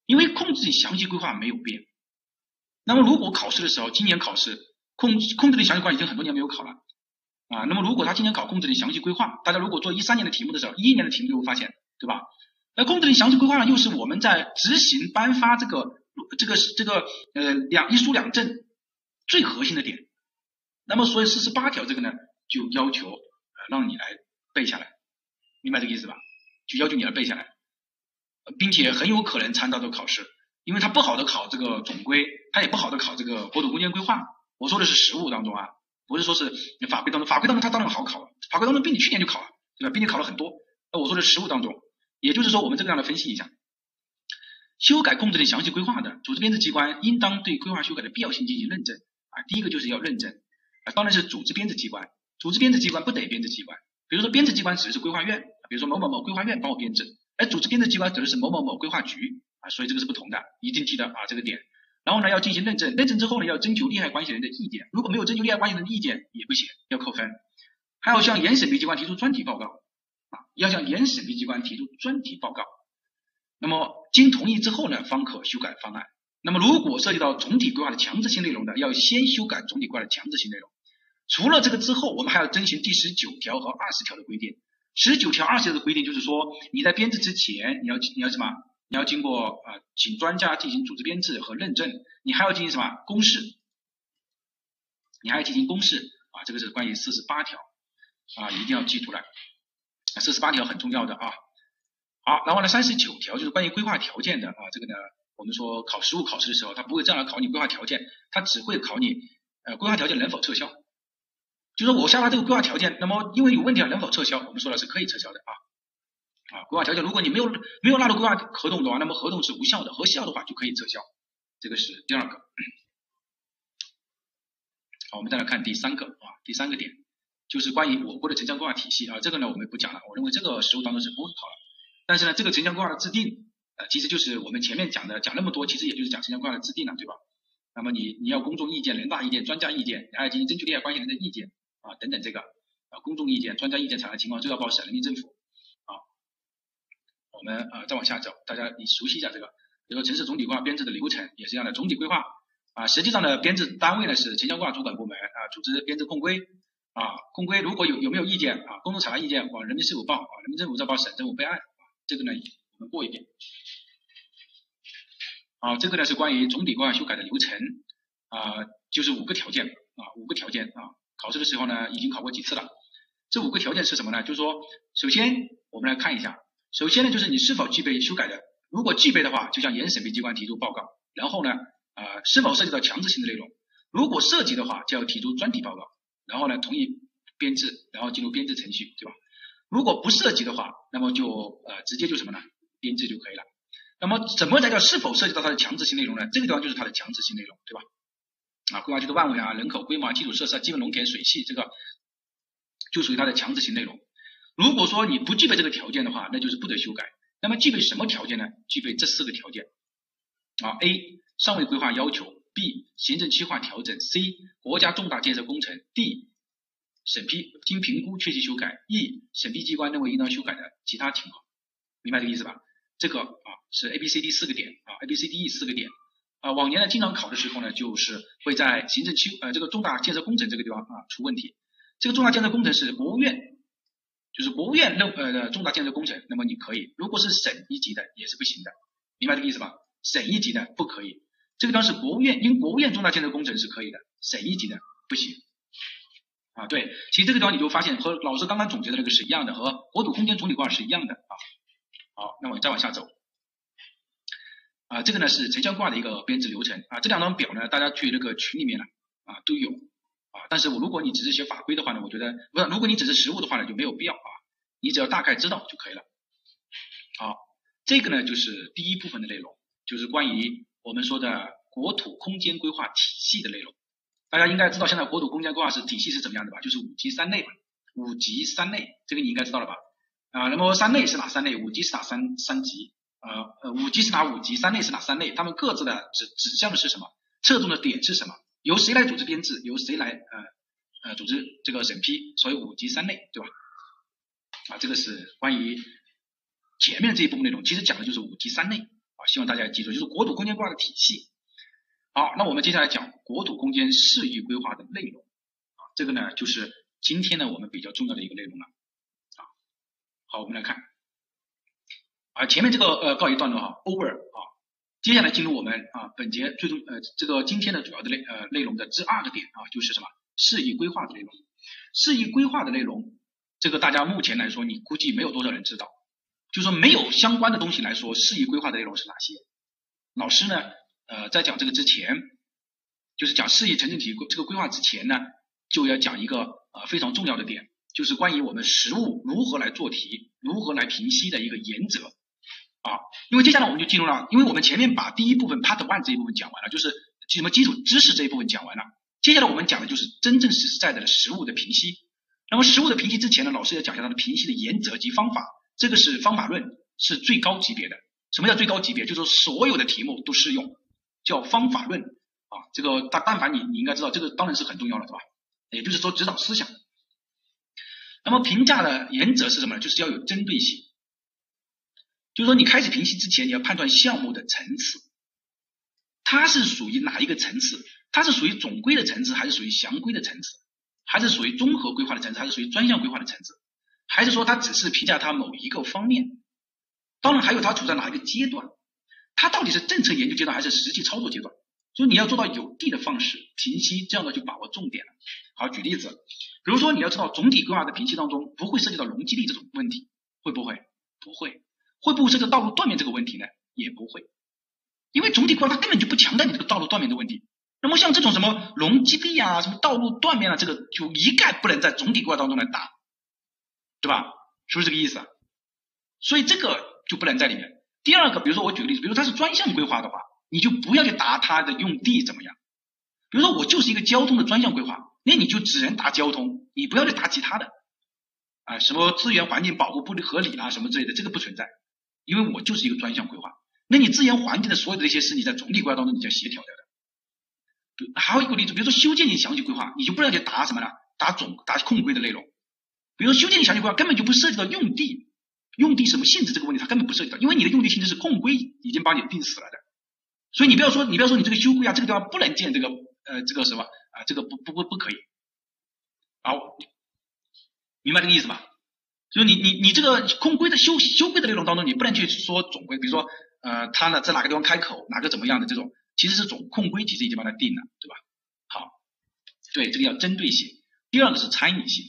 因为控制性详细规划没有变。那么如果考试的时候，今年考试控控制性详细规划已经很多年没有考了啊，那么如果他今年考控制性详细规划，大家如果做一三年的题目的时候，一一年的题目就会发现，对吧？那控制性详细规划呢，又是我们在执行颁发这个这个这个呃两一书两证最核心的点。那么，所以四十八条这个呢，就要求呃让你来背下来，明白这个意思吧？就要求你来背下来，并且很有可能参照这个考试，因为它不好的考这个总规，它也不好的考这个国土空间规划。我说的是实务当中啊，不是说是法规当中，法规当中它当然好考了，法规当中比你去年就考了，对吧？比你考了很多。那我说的实务当中，也就是说我们这个样的分析一下，修改控制的详细规划的组织编制机关，应当对规划修改的必要性进行认证啊。第一个就是要认证。当然是组织编制机关，组织编制机关不等于编制机关。比如说编制机关指的是规划院，比如说某某某规划院帮我编制，而组织编制机关指的是某某某规划局啊，所以这个是不同的，一定记得啊这个点。然后呢，要进行认证，认证之后呢，要征求利害关系人的意见，如果没有征求利害关系人的意见也不行，要扣分。还要向原审批机关提出专题报告啊，要向原审批机关提出专题报告。那么经同意之后呢，方可修改方案。那么如果涉及到总体规划的强制性内容的，要先修改总体规划的强制性内容。除了这个之后，我们还要遵循第十九条和二十条的规定。十九条、二十条的规定就是说，你在编制之前，你要你要什么？你要经过啊，请专家进行组织编制和认证，你还要进行什么公示？你还要进行公示啊？这个是关于四十八条。啊，一定要记出来。四十八条很重要的啊。好，然后呢，三十九条就是关于规划条件的啊，这个呢，我们说考实务考试的时候，他不会这样来考你规划条件，他只会考你呃规划条件能否撤销。就是我下达这个规划条件，那么因为有问题啊，能否撤销？我们说了是可以撤销的啊。啊，规划条件，如果你没有没有纳入规划合同的话，那么合同是无效的；核效的话就可以撤销。这个是第二个。好，我们再来看第三个啊，第三个点就是关于我国的城乡规划体系啊，这个呢我们不讲了，我认为这个实务当中是不会考了。但是呢，这个城乡规划的制定，呃，其实就是我们前面讲的讲那么多，其实也就是讲城乡规划的制定了，对吧？那么你你要公众意见、人大意见、专家意见，你还要进行征求利害关系人的意见啊等等这个啊公众意见、专家意见采纳情况，就要报省人民政府。啊我们啊再往下走，大家你熟悉一下这个，比如说城市总体规划编制的流程也是一样的，总体规划啊，实际上的编制单位呢是城乡规划主管部门啊，组织编制控规啊，控规如果有有没有意见啊，公众采纳意见往人民事务报啊，人民政府再报省政府备案，这个呢我们过一遍。啊，这个呢是关于总体规划修改的流程啊，就是五个条件啊，五个条件啊，考试的时候呢已经考过几次了，这五个条件是什么呢？就是说，首先我们来看一下。首先呢，就是你是否具备修改的，如果具备的话，就向原审批机关提出报告。然后呢，呃，是否涉及到强制性的内容？如果涉及的话，就要提出专题报告。然后呢，同意编制，然后进入编制程序，对吧？如果不涉及的话，那么就呃直接就什么呢？编制就可以了。那么怎么才叫是否涉及到它的强制性内容呢？这个地方就是它的强制性内容，对吧？啊，规划区的范围啊、人口规模、基础设施、基本农田水系，这个就属于它的强制性内容。如果说你不具备这个条件的话，那就是不得修改。那么具备什么条件呢？具备这四个条件啊：A. 尚未规划要求；B. 行政计划调整；C. 国家重大建设工程；D. 审批经评估确系修改；E. 审批机关认为应当修改的其他情况。明白这个意思吧？这个啊是 A、B、C、D 四个点啊，A、B、C、D、E 四个点啊。往年呢经常考的时候呢，就是会在行政区呃这个重大建设工程这个地方啊出问题。这个重大建设工程是国务院。就是国务院认呃的重大建设工程，那么你可以；如果是省一级的也是不行的，明白这个意思吧？省一级的不可以，这个地方是国务院，因国务院重大建设工程是可以的，省一级的不行。啊，对，其实这个地方你就发现和老师刚刚总结的那个是一样的，和国土空间总体规划是一样的啊。好，那我再往下走。啊，这个呢是城乡规划的一个编制流程啊，这两张表呢大家去那个群里面呢啊都有。啊，但是我如果你只是写法规的话呢，我觉得不是，如果你只是实务的话呢，就没有必要啊，你只要大概知道就可以了。好，这个呢就是第一部分的内容，就是关于我们说的国土空间规划体系的内容。大家应该知道现在国土空间规划是体系是怎么样的吧？就是五级三类嘛，五级三类，这个你应该知道了吧？啊，那么三类是哪三类？五级是哪三三级？呃呃，五级是哪五级？三类是哪三类？它们各自的指指向的是什么？侧重的点是什么？由谁来组织编制？由谁来呃呃组织这个审批？所以五级三类，对吧？啊，这个是关于前面这一部分内容，其实讲的就是五级三类啊，希望大家记住，就是国土空间规划的体系。好，那我们接下来讲国土空间适宜规划的内容啊，这个呢就是今天呢我们比较重要的一个内容了啊。好，我们来看啊，前面这个呃告一段落哈，over 啊。接下来进入我们啊本节最终呃这个今天的主要的内呃内容的第二个点啊就是什么示意规划的内容，示意规划的内容，这个大家目前来说你估计没有多少人知道，就说没有相关的东西来说示意规划的内容是哪些？老师呢呃在讲这个之前，就是讲示意城镇体这个规划之前呢，就要讲一个呃非常重要的点，就是关于我们实务如何来做题，如何来评析的一个原则。啊，因为接下来我们就进入了，因为我们前面把第一部分 Part One 这一部分讲完了，就是什么基础知识这一部分讲完了。接下来我们讲的就是真正实实在在的实物的评析。那么实物的评析之前呢，老师要讲一下它的评析的原则及方法。这个是方法论，是最高级别的。什么叫最高级别？就是说所有的题目都适用，叫方法论啊。这个但但凡你你应该知道，这个当然是很重要的，对吧？也就是说指导思想。那么评价的原则是什么呢？就是要有针对性。就是说，你开始评析之前，你要判断项目的层次，它是属于哪一个层次？它是属于总规的层次，还是属于详规的层次？还是属于综合规划的层次？还是属于专项规划的层次？还是说它只是评价它某一个方面？当然，还有它处在哪一个阶段？它到底是政策研究阶段还是实际操作阶段？所以你要做到有地的方式评析，这样的就把握重点了。好，举例子，比如说你要知道总体规划的评析当中不会涉及到容积率这种问题，会不会？不会。会不会涉及道路断面这个问题呢？也不会，因为总体规划它根本就不强调你这个道路断面的问题。那么像这种什么容积率啊、什么道路断面啊，这个就一概不能在总体规划当中来答，对吧？是不是这个意思啊？所以这个就不能在里面。第二个，比如说我举个例子，比如它是专项规划的话，你就不要去答它的用地怎么样。比如说我就是一个交通的专项规划，那你就只能答交通，你不要去答其他的啊，什么资源环境保护不合理啦，什么之类的，这个不存在，因为我就是一个专项规划。那你资源环境的所有的这些事，你在总体规划当中你就要协调掉的。还有一个例子，比如说修建你详细规划，你就不要去答什么了，答总答控规的内容。比如说修建你详细规划根本就不涉及到用地，用地什么性质这个问题，它根本不涉及到，因为你的用地性质是控规已经把你定死了的。所以你不要说，你不要说你这个修规啊，这个地方不能建这个呃这个什么啊，这个不不不不可以。好，明白这个意思吧？就是你你你这个控规的修修规的内容当中，你不能去说总规，比如说呃它呢在哪个地方开口，哪个怎么样的这种。其实是总控规其实已经把它定了，对吧？好，对这个要针对性。第二个是参与性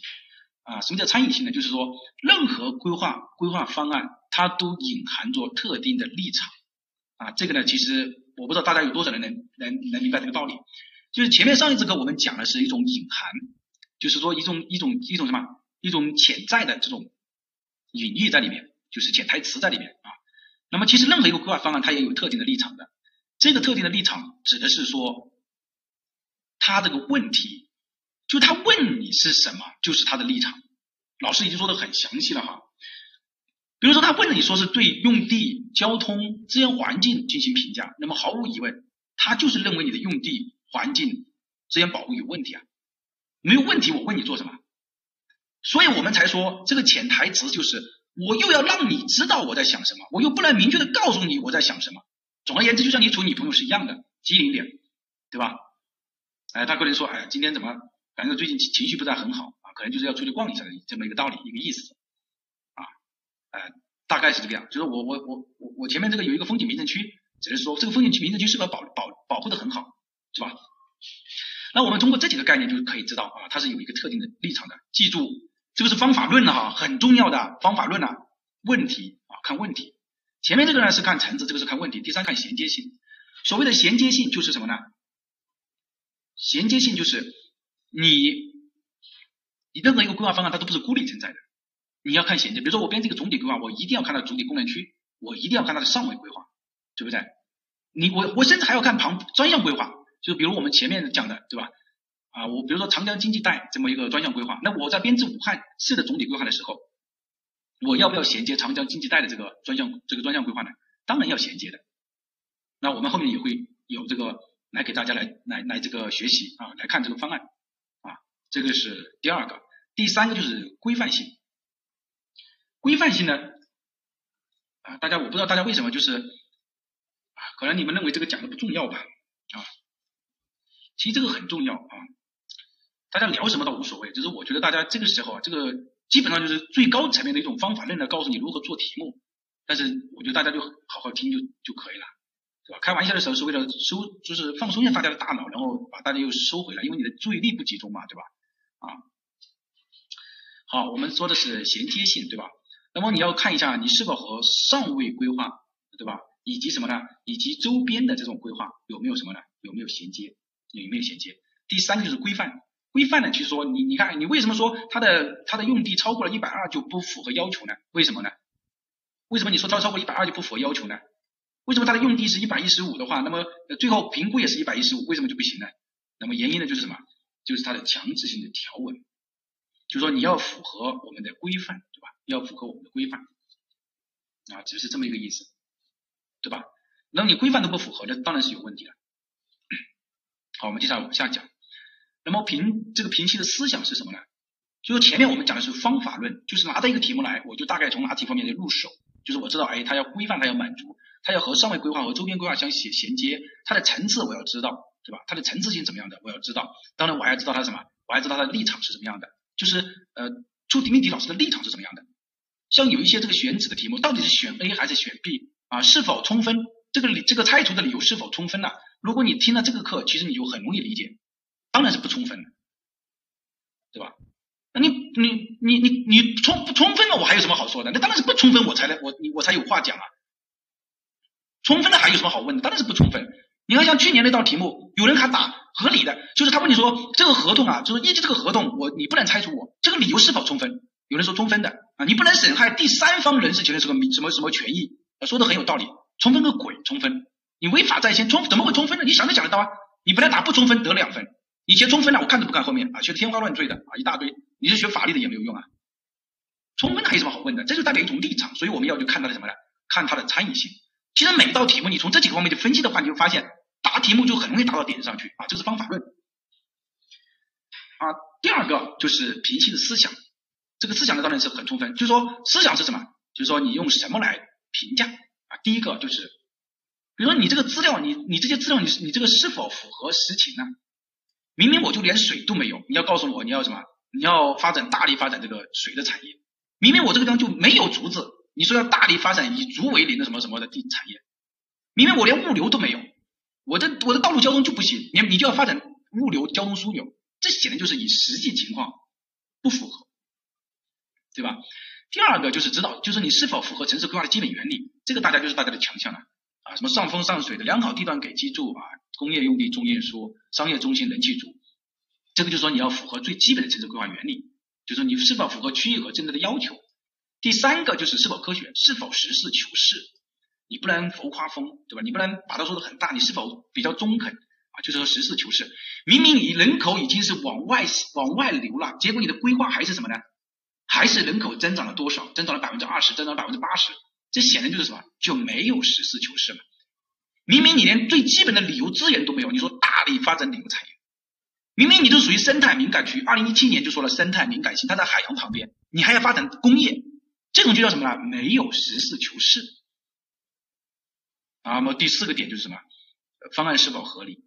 啊，什么叫参与性呢？就是说任何规划规划方案它都隐含着特定的立场啊。这个呢，其实我不知道大家有多少人能能能明白这个道理。就是前面上一节课我们讲的是一种隐含，就是说一种一种一种什么一种潜在的这种隐喻在里面，就是潜台词在里面啊。那么其实任何一个规划方案它也有特定的立场的。这个特定的立场指的是说，他这个问题，就他问你是什么，就是他的立场。老师已经说的很详细了哈。比如说他问了你说是对用地、交通、资源环境进行评价，那么毫无疑问，他就是认为你的用地、环境、资源保护有问题啊。没有问题，我问你做什么？所以我们才说这个潜台词就是，我又要让你知道我在想什么，我又不能明确的告诉你我在想什么。总而言之，就像你处女朋友是一样的，机灵点，对吧？哎，他可能说，哎，今天怎么，感觉最近情绪不太很好啊，可能就是要出去逛一下的这么一个道理，一个意思啊，哎，大概是这个样。就是我我我我我前面这个有一个风景名胜区，只能说这个风景区名胜区是否保保保护的很好，是吧？那我们通过这几个概念就可以知道啊，它是有一个特定的立场的。记住，这个是方法论了哈，很重要的方法论啊，问题啊，看问题。前面这个呢是看层次，这个是看问题。第三看衔接性，所谓的衔接性就是什么呢？衔接性就是你你任何一个规划方案它都不是孤立存在的，你要看衔接。比如说我编这个总体规划，我一定要看到主体功能区，我一定要看它的上位规划，对不对？你我我甚至还要看旁专项规划，就比如我们前面讲的，对吧？啊，我比如说长江经济带这么一个专项规划，那我在编制武汉市的总体规划的时候。我要不要衔接长江经济带的这个专项这个专项规划呢？当然要衔接的。那我们后面也会有这个来给大家来来来这个学习啊，来看这个方案啊，这个是第二个。第三个就是规范性。规范性呢啊，大家我不知道大家为什么就是啊，可能你们认为这个讲的不重要吧啊，其实这个很重要啊，大家聊什么倒无所谓，就是我觉得大家这个时候啊这个。基本上就是最高层面的一种方法论来告诉你如何做题目，但是我觉得大家就好好听就就可以了，对吧？开玩笑的时候是为了收，就是放松一下大家的大脑，然后把大家又收回来，因为你的注意力不集中嘛，对吧？啊，好，我们说的是衔接性，对吧？那么你要看一下你是否和上位规划，对吧？以及什么呢？以及周边的这种规划有没有什么呢？有没有衔接？有没有衔接？第三个就是规范。规范的去说，你你看，你为什么说它的它的用地超过了一百二就不符合要求呢？为什么呢？为什么你说它超过一百二就不符合要求呢？为什么它的用地是一百一十五的话，那么最后评估也是一百一十五，为什么就不行呢？那么原因呢就是什么？就是它的强制性的条文，就是说你要符合我们的规范，对吧？要符合我们的规范啊，只是这么一个意思，对吧？那你规范都不符合，那当然是有问题了。好，我们接下来往下讲。那么评这个评析的思想是什么呢？就说前面我们讲的是方法论，就是拿到一个题目来，我就大概从哪几方面来入手。就是我知道，哎，它要规范，它要满足，它要和上位规划和周边规划相衔衔接，它的层次我要知道，对吧？它的层次性怎么样的，我要知道。当然，我还要知道它什么，我还知道它的立场是什么样的，就是呃，出题命题老师的立场是什么样的。像有一些这个选址的题目，到底是选 A 还是选 B 啊？是否充分？这个理这个拆除的理由是否充分呢？如果你听了这个课，其实你就很容易理解，当然是不充分的，对吧？那你你你你你充不充分了，我还有什么好说的？那当然是不充分，我才来我我才有话讲啊。充分的还有什么好问的？当然是不充分。你看像去年那道题目，有人还打合理的，就是他问你说这个合同啊，就是业绩这个合同，我你不能拆除我这个理由是否充分？有人说充分的啊，你不能损害第三方人士权利什么什么什么权益，说的很有道理。充分个鬼，充分，你违法在先，充怎么会充分呢？你想都想得到啊，你不能打不充分得两分，你学充分了，我看都不看后面啊，学天花乱坠的啊一大堆，你是学法律的也没有用啊。充分的还有什么好问的？这就代表一种立场，所以我们要去看它的什么呢？看它的参与性。其实每一道题目你从这几个方面去分析的话，你就发现答题目就很容易答到点子上去啊，这是方法论。啊，第二个就是平息的思想，这个思想呢当然是很充分，就是说思想是什么？就是说你用什么来评价啊？第一个就是，比如说你这个资料，你你这些资料你你这个是否符合实情呢？明明我就连水都没有，你要告诉我你要什么？你要发展大力发展这个水的产业，明明我这个地方就没有竹子。你说要大力发展以竹为林的什么什么的地产业，明明我连物流都没有，我的我的道路交通就不行，你你就要发展物流交通枢纽，这显然就是以实际情况不符合，对吧？第二个就是指导，就是你是否符合城市规划的基本原理，这个大家就是大家的强项了啊，什么上风上水的良好地段给居住啊，工业用地重运输，商业中心人气足，这个就是说你要符合最基本的城市规划原理，就是你是否符合区域和政策的要求。第三个就是是否科学，是否实事求是，你不能浮夸风，对吧？你不能把它说的很大，你是否比较中肯啊？就是说实事求是。明明你人口已经是往外往外流了，结果你的规划还是什么呢？还是人口增长了多少？增长了百分之二十，增长百分之八十，这显然就是什么？就没有实事求是嘛。明明你连最基本的旅游资源都没有，你说大力发展旅游产业，明明你就属于生态敏感区，二零一七年就说了生态敏感性，它在海洋旁边，你还要发展工业。这种就叫什么呢？没有实事求是。啊，那么第四个点就是什么？方案是否合理？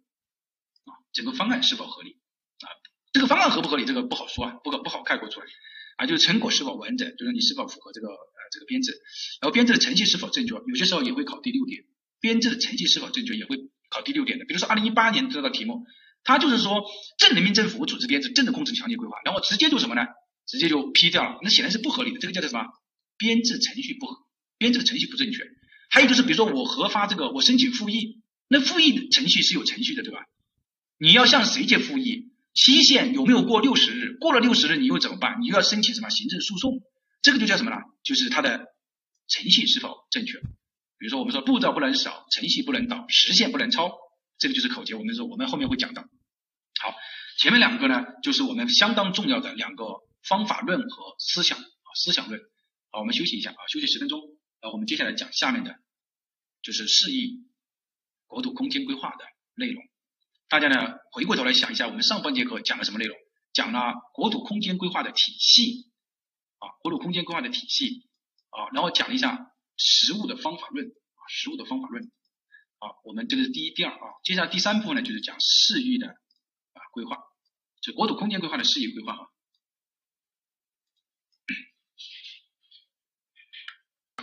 啊，整个方案是否合理？啊，这个方案合不合理？这个不好说啊，不可不好概括出来。啊，就是成果是否完整，就是你是否符合这个呃这个编制，然后编制的程序是否正确？有些时候也会考第六点，编制的程序是否正确也会考第六点的。比如说二零一八年这道题目，它就是说镇人民政府组织编制，镇的工程强烈规划，然后直接就什么呢？直接就批掉了，那显然是不合理的。这个叫做什么？编制程序不合，编制的程序不正确。还有就是，比如说我核发这个，我申请复议，那复议程序是有程序的，对吧？你要向谁借复议？期限有没有过六十日？过了六十日，你又怎么办？你又要申请什么行政诉讼？这个就叫什么呢？就是它的程序是否正确？比如说我们说步骤不能少，程序不能倒，时限不能超，这个就是口诀。我们说我们后面会讲到。好，前面两个呢，就是我们相当重要的两个方法论和思想啊思想论。好，我们休息一下啊，休息十分钟。呃，我们接下来讲下面的，就是示意国土空间规划的内容。大家呢回过头来想一下，我们上半节课讲了什么内容？讲了国土空间规划的体系啊，国土空间规划的体系啊，然后讲一下实物的方法论啊，实物的方法论。好，我们这个是第一、第二啊。接下来第三部分呢，就是讲市域的啊规划，就国土空间规划的市域规划啊。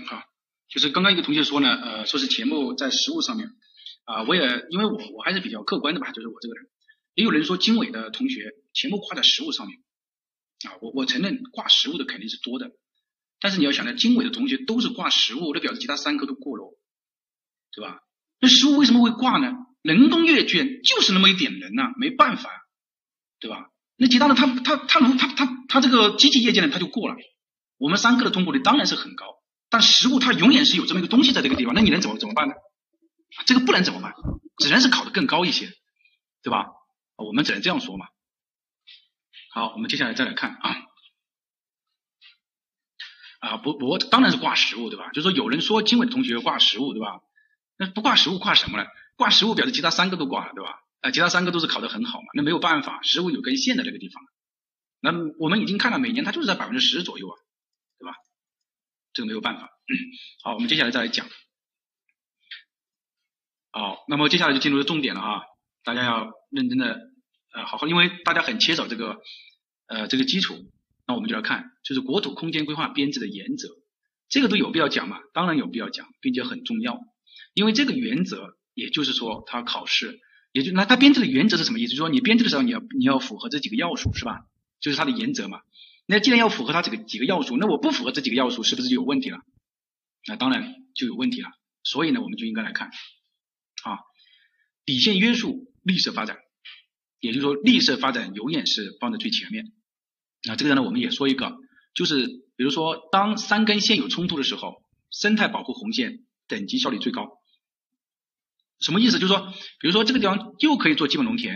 哈，就是刚刚一个同学说呢，呃，说是题目在实物上面，啊，我也因为我我还是比较客观的吧，就是我这个人，也有人说经纬的同学题目挂在实物上面，啊，我我承认挂实物的肯定是多的，但是你要想到经纬的同学都是挂实物，那表示其他三科都过了，对吧？那实物为什么会挂呢？人工阅卷就是那么一点人呐，没办法，对吧？那其他的他他他如他他他这个机器业界呢他就过了，我们三科的通过率当然是很高。但实物它永远是有这么一个东西在这个地方，那你能怎么怎么办呢？这个不能怎么办，只能是考的更高一些，对吧？我们只能这样说嘛。好，我们接下来再来看啊，啊不不，当然是挂实物，对吧？就是说有人说经纬同学挂实物，对吧？那不挂实物挂什么呢？挂实物表示其他三个都挂了，对吧？啊，其他三个都是考得很好嘛，那没有办法，实物有根线在这个地方。那我们已经看到每年它就是在百分之十左右啊。对吧这个没有办法。好，我们接下来再来讲。好，那么接下来就进入重点了啊，大家要认真的呃好好，因为大家很缺少这个呃这个基础，那我们就要看就是国土空间规划编制的原则，这个都有必要讲嘛？当然有必要讲，并且很重要，因为这个原则也就是说它考试也就那它编制的原则是什么意思？就是说你编制的时候你要你要符合这几个要素是吧？就是它的原则嘛。那既然要符合它这个几个要素，那我不符合这几个要素是不是就有问题了？那当然就有问题了。所以呢，我们就应该来看啊，底线约束绿色发展，也就是说绿色发展永远是放在最前面。那这个呢，我们也说一个，就是比如说当三根线有冲突的时候，生态保护红线等级效率最高。什么意思？就是说，比如说这个地方又可以做基本农田，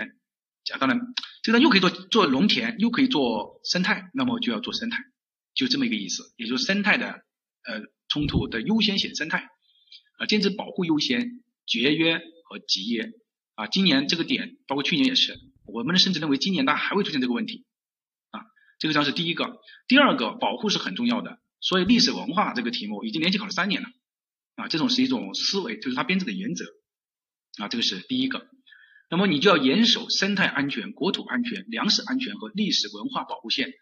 啊，当然这个地方又可以做做农田，又可以做生态，那么就要做生态，就这么一个意思。也就是生态的呃冲突的优先选生态。啊，坚持保护优先，节约和集约啊。今年这个点，包括去年也是，我们甚至认为今年它还会出现这个问题。这个章是第一个，第二个保护是很重要的。所以历史文化这个题目已经连续考了三年了啊。这种是一种思维，就是它编制的原则啊。这个是第一个。那么你就要严守生态安全、国土安全、粮食安全和历史文化保护线。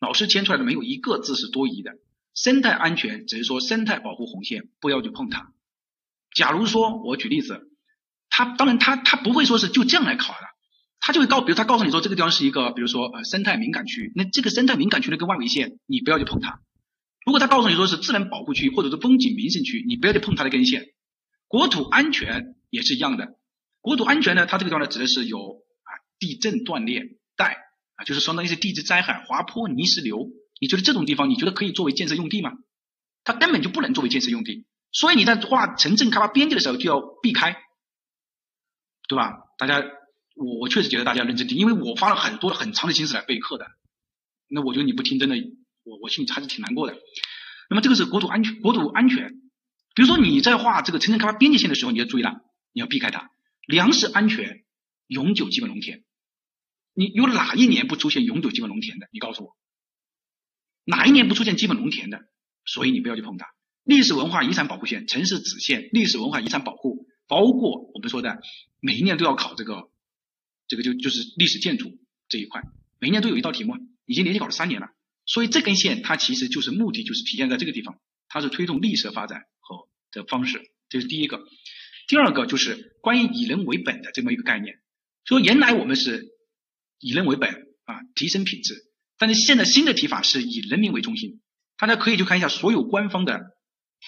老师签出来的没有一个字是多余的。生态安全只是说生态保护红线，不要去碰它。假如说我举例子，他当然他他不会说是就这样来考的，他就会告，比如他告诉你说这个地方是一个，比如说呃生态敏感区，那这个生态敏感区的跟外围线你不要去碰它。如果他告诉你说是自然保护区或者是风景名胜区，你不要去碰它的根线。国土安全也是一样的，国土安全呢，它这个地方呢指的是有啊地震断裂带啊，就是相当于是地质灾害、滑坡、泥石流，你觉得这种地方你觉得可以作为建设用地吗？它根本就不能作为建设用地。所以你在画城镇开发边界的时候就要避开，对吧？大家，我我确实觉得大家认真听，因为我花了很多很长的心思来备课的。那我觉得你不听，真的，我我心里还是挺难过的。那么这个是国土安全，国土安全。比如说你在画这个城镇开发边界线的时候，你要注意了，你要避开它。粮食安全，永久基本农田。你有哪一年不出现永久基本农田的？你告诉我，哪一年不出现基本农田的？所以你不要去碰它。历史文化遗产保护线、城市子线、历史文化遗产保护，包括我们说的每一年都要考这个，这个就就是历史建筑这一块，每年都有一道题目，已经连续考了三年了。所以这根线它其实就是目的，就是体现在这个地方，它是推动绿色发展和的方式，这是第一个。第二个就是关于以人为本的这么一个概念，说原来我们是以人为本啊，提升品质，但是现在新的提法是以人民为中心，大家可以去看一下所有官方的。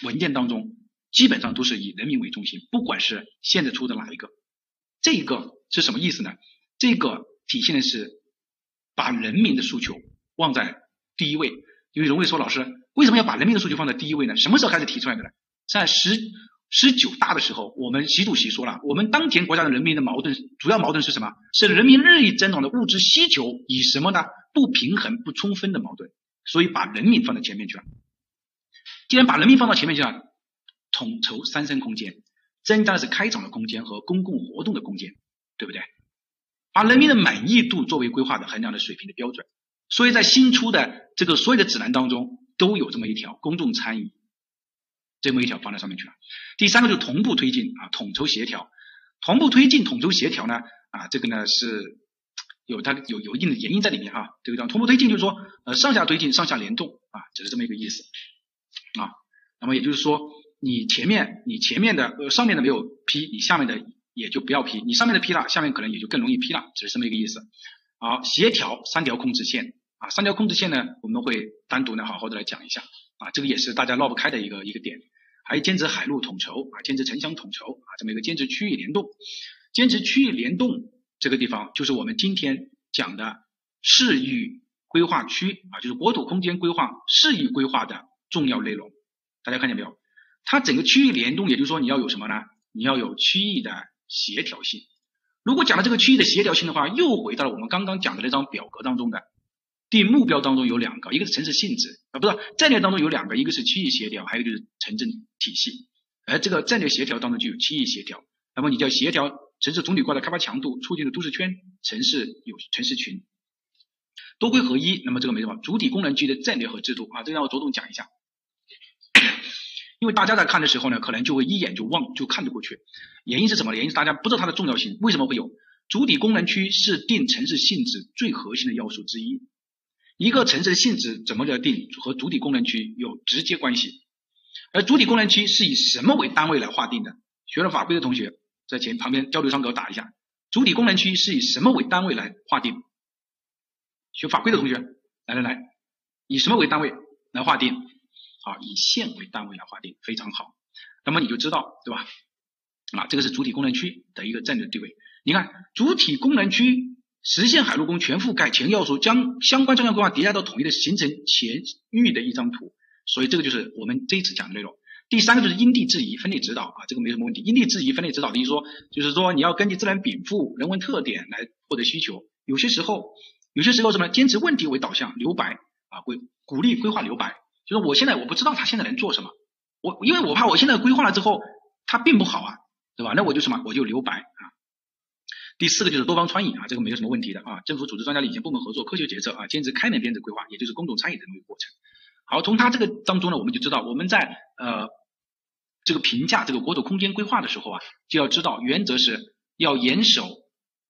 文件当中基本上都是以人民为中心，不管是现在出的哪一个，这个是什么意思呢？这个体现的是把人民的诉求放在第一位。因为荣卫说，老师为什么要把人民的诉求放在第一位呢？什么时候开始提出来的呢？在十十九大的时候，我们习主席说了，我们当前国家的人民的矛盾主要矛盾是什么？是人民日益增长的物质需求以什么呢？不平衡、不充分的矛盾，所以把人民放在前面去了。既然把人民放到前面去了，统筹三生空间，增加的是开场的空间和公共活动的空间，对不对？把人民的满意度作为规划的衡量的水平的标准，所以在新出的这个所有的指南当中都有这么一条公众参与，这么一条放在上面去了。第三个就是同步推进啊，统筹协调，同步推进、统筹协调呢啊，这个呢是有它有有一定的原因在里面哈。这个叫同步推进，就是说呃上下推进、上下联动啊，就是这么一个意思。啊，那么也就是说，你前面你前面的呃上面的没有批，你下面的也就不要批，你上面的批了，下面可能也就更容易批了，只是这么一个意思。好，协调三条控制线啊，三条控制线呢，我们会单独呢好好的来讲一下啊，这个也是大家绕不开的一个一个点。还有坚持海陆统筹啊，坚持城乡统筹啊，这么一个坚持区域联动，坚持区域联动这个地方就是我们今天讲的市域规划区啊，就是国土空间规划市域规划的。重要内容，大家看见没有？它整个区域联动，也就是说你要有什么呢？你要有区域的协调性。如果讲到这个区域的协调性的话，又回到了我们刚刚讲的那张表格当中的定目标当中有两个，一个是城市性质啊，不是战略当中有两个，一个是区域协调，还有就是城镇体系。而这个战略协调当中就有区域协调，那么你就要协调城市总体规划的开发强度，促进的都市圈、城市有城市群多规合一。那么这个没什么，主体功能区的战略和制度啊，这个让我着重讲一下。因为大家在看的时候呢，可能就会一眼就忘，就看得过去。原因是什么？原因是大家不知道它的重要性。为什么会有主体功能区？是定城市性质最核心的要素之一。一个城市的性质怎么来定，和主体功能区有直接关系。而主体功能区是以什么为单位来划定的？学了法规的同学在前旁边交流窗口打一下。主体功能区是以什么为单位来划定？学法规的同学，来来来，以什么为单位来划定？好，以线为单位来划定，非常好。那么你就知道，对吧？啊，这个是主体功能区的一个战略地位。你看，主体功能区实现海陆空全覆盖，前要素将相关专项规划叠加到统一的，形成前域的一张图。所以这个就是我们这一次讲的内容。第三个就是因地制宜分类指导啊，这个没什么问题。因地制宜分类指导的意思说，就是说你要根据自然禀赋、人文特点来获得需求。有些时候，有些时候什么，坚持问题为导向，留白啊，会鼓励规划留白。就是我现在我不知道他现在能做什么，我因为我怕我现在规划了之后他并不好啊，对吧？那我就什么，我就留白啊。第四个就是多方参与啊，这个没有什么问题的啊。政府组织专家领衔部门合作，科学决策啊，坚持开源编制规划，也就是公众参与的这么一个过程。好，从他这个当中呢，我们就知道我们在呃。这个评价这个国土空间规划的时候啊，就要知道原则是要严守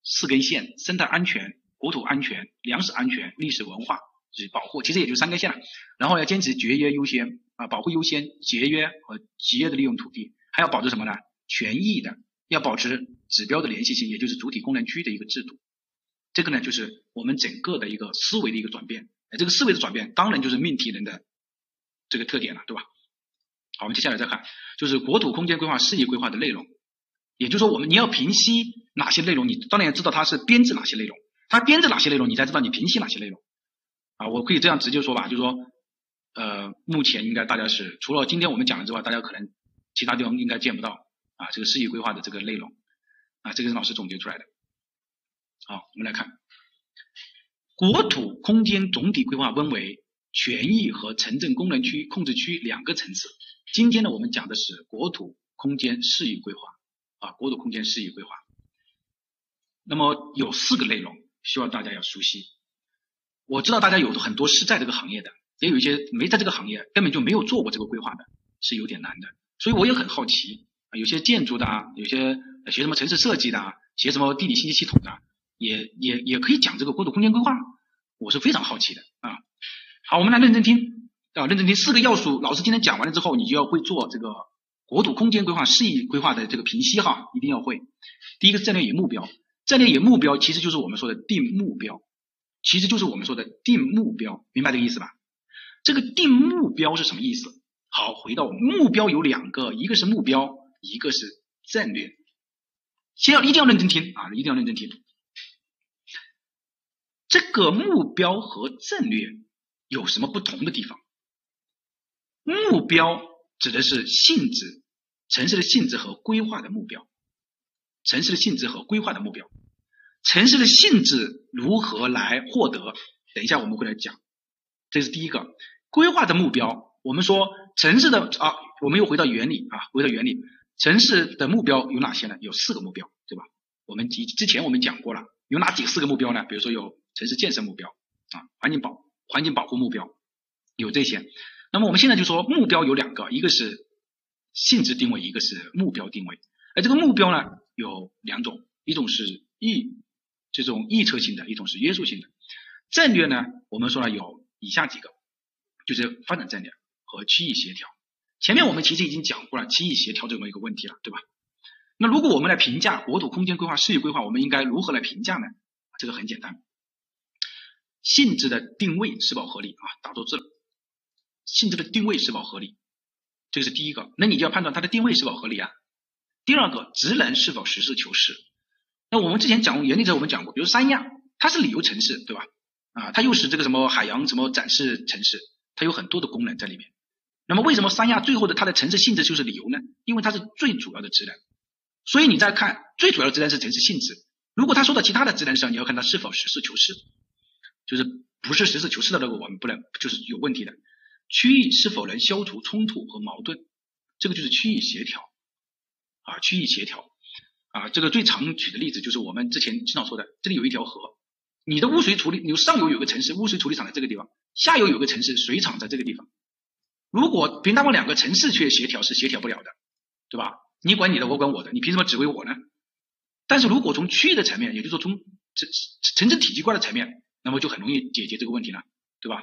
四根线：生态安全、国土安全、粮食安全、历史文化是保护，其实也就三根线了。然后要坚持节约优先啊，保护优先，节约和节约的利用土地，还要保持什么呢？权益的，要保持指标的联系性，也就是主体功能区的一个制度。这个呢，就是我们整个的一个思维的一个转变。这个思维的转变，当然就是命题人的这个特点了，对吧？好，我们接下来再看，就是国土空间规划事业规划的内容，也就是说，我们你要平息哪些内容，你当然要知道它是编制哪些内容，它编制哪些内容，你才知道你平息哪些内容。啊，我可以这样直接说吧，就是说，呃，目前应该大家是除了今天我们讲的之外，大家可能其他地方应该见不到啊，这个事业规划的这个内容啊，这个是老师总结出来的。好，我们来看，国土空间总体规划分为权益和城镇功能区控制区两个层次。今天呢，我们讲的是国土空间适宜规划啊，国土空间适宜规划。那么有四个内容，希望大家要熟悉。我知道大家有很多是在这个行业的，也有一些没在这个行业，根本就没有做过这个规划的，是有点难的。所以我也很好奇啊，有些建筑的啊，有些学什么城市设计的啊，学什么地理信息系统的，也也也可以讲这个国土空间规划，我是非常好奇的啊。好，我们来认真听。啊，认真听四个要素，老师今天讲完了之后，你就要会做这个国土空间规划、适宜规划的这个评析哈，一定要会。第一个是战略与目标，战略与目标其实就是我们说的定目标，其实就是我们说的定目标，明白这个意思吧？这个定目标是什么意思？好，回到目标有两个，一个是目标，一个是战略。先要一定要认真听啊，一定要认真听。这个目标和战略有什么不同的地方？目标指的是性质，城市的性质和规划的目标，城市的性质和规划的目标，城市的性质如何来获得？等一下我们会来讲，这是第一个规划的目标。我们说城市的啊，我们又回到原理啊，回到原理，城市的目标有哪些呢？有四个目标，对吧？我们之之前我们讲过了，有哪几个四个目标呢？比如说有城市建设目标啊，环境保环境保护目标，有这些。那么我们现在就说目标有两个，一个是性质定位，一个是目标定位。而这个目标呢有两种，一种是预这种预测性的，一种是约束性的。战略呢，我们说了有以下几个，就是发展战略和区域协调。前面我们其实已经讲过了区域协调这么一个问题了，对吧？那如果我们来评价国土空间规划、事业规划，我们应该如何来评价呢？这个很简单，性质的定位是否合理啊？打错字了。性质的定位是否合理，这个是第一个。那你就要判断它的定位是否合理啊。第二个，职能是否实事求是。那我们之前讲原理者，我们讲过，比如三亚，它是旅游城市，对吧？啊，它又是这个什么海洋什么展示城市，它有很多的功能在里面。那么为什么三亚最后的它的城市性质就是旅游呢？因为它是最主要的职能。所以你再看最主要的职能是城市性质。如果他说到其他的职能上，你要看他是否实事求是，就是不是实事求是的那个，我们不能就是有问题的。区域是否能消除冲突和矛盾？这个就是区域协调啊，区域协调啊，这个最常举的例子就是我们之前经常说的，这里有一条河，你的污水处理，你上游有个城市污水处理厂在这个地方，下游有个城市水厂在这个地方。如果凭他们两个城市去协调是协调不了的，对吧？你管你的，我管我的，你凭什么指挥我呢？但是如果从区域的层面，也就是说从城城镇体积观的层面，那么就很容易解决这个问题了，对吧？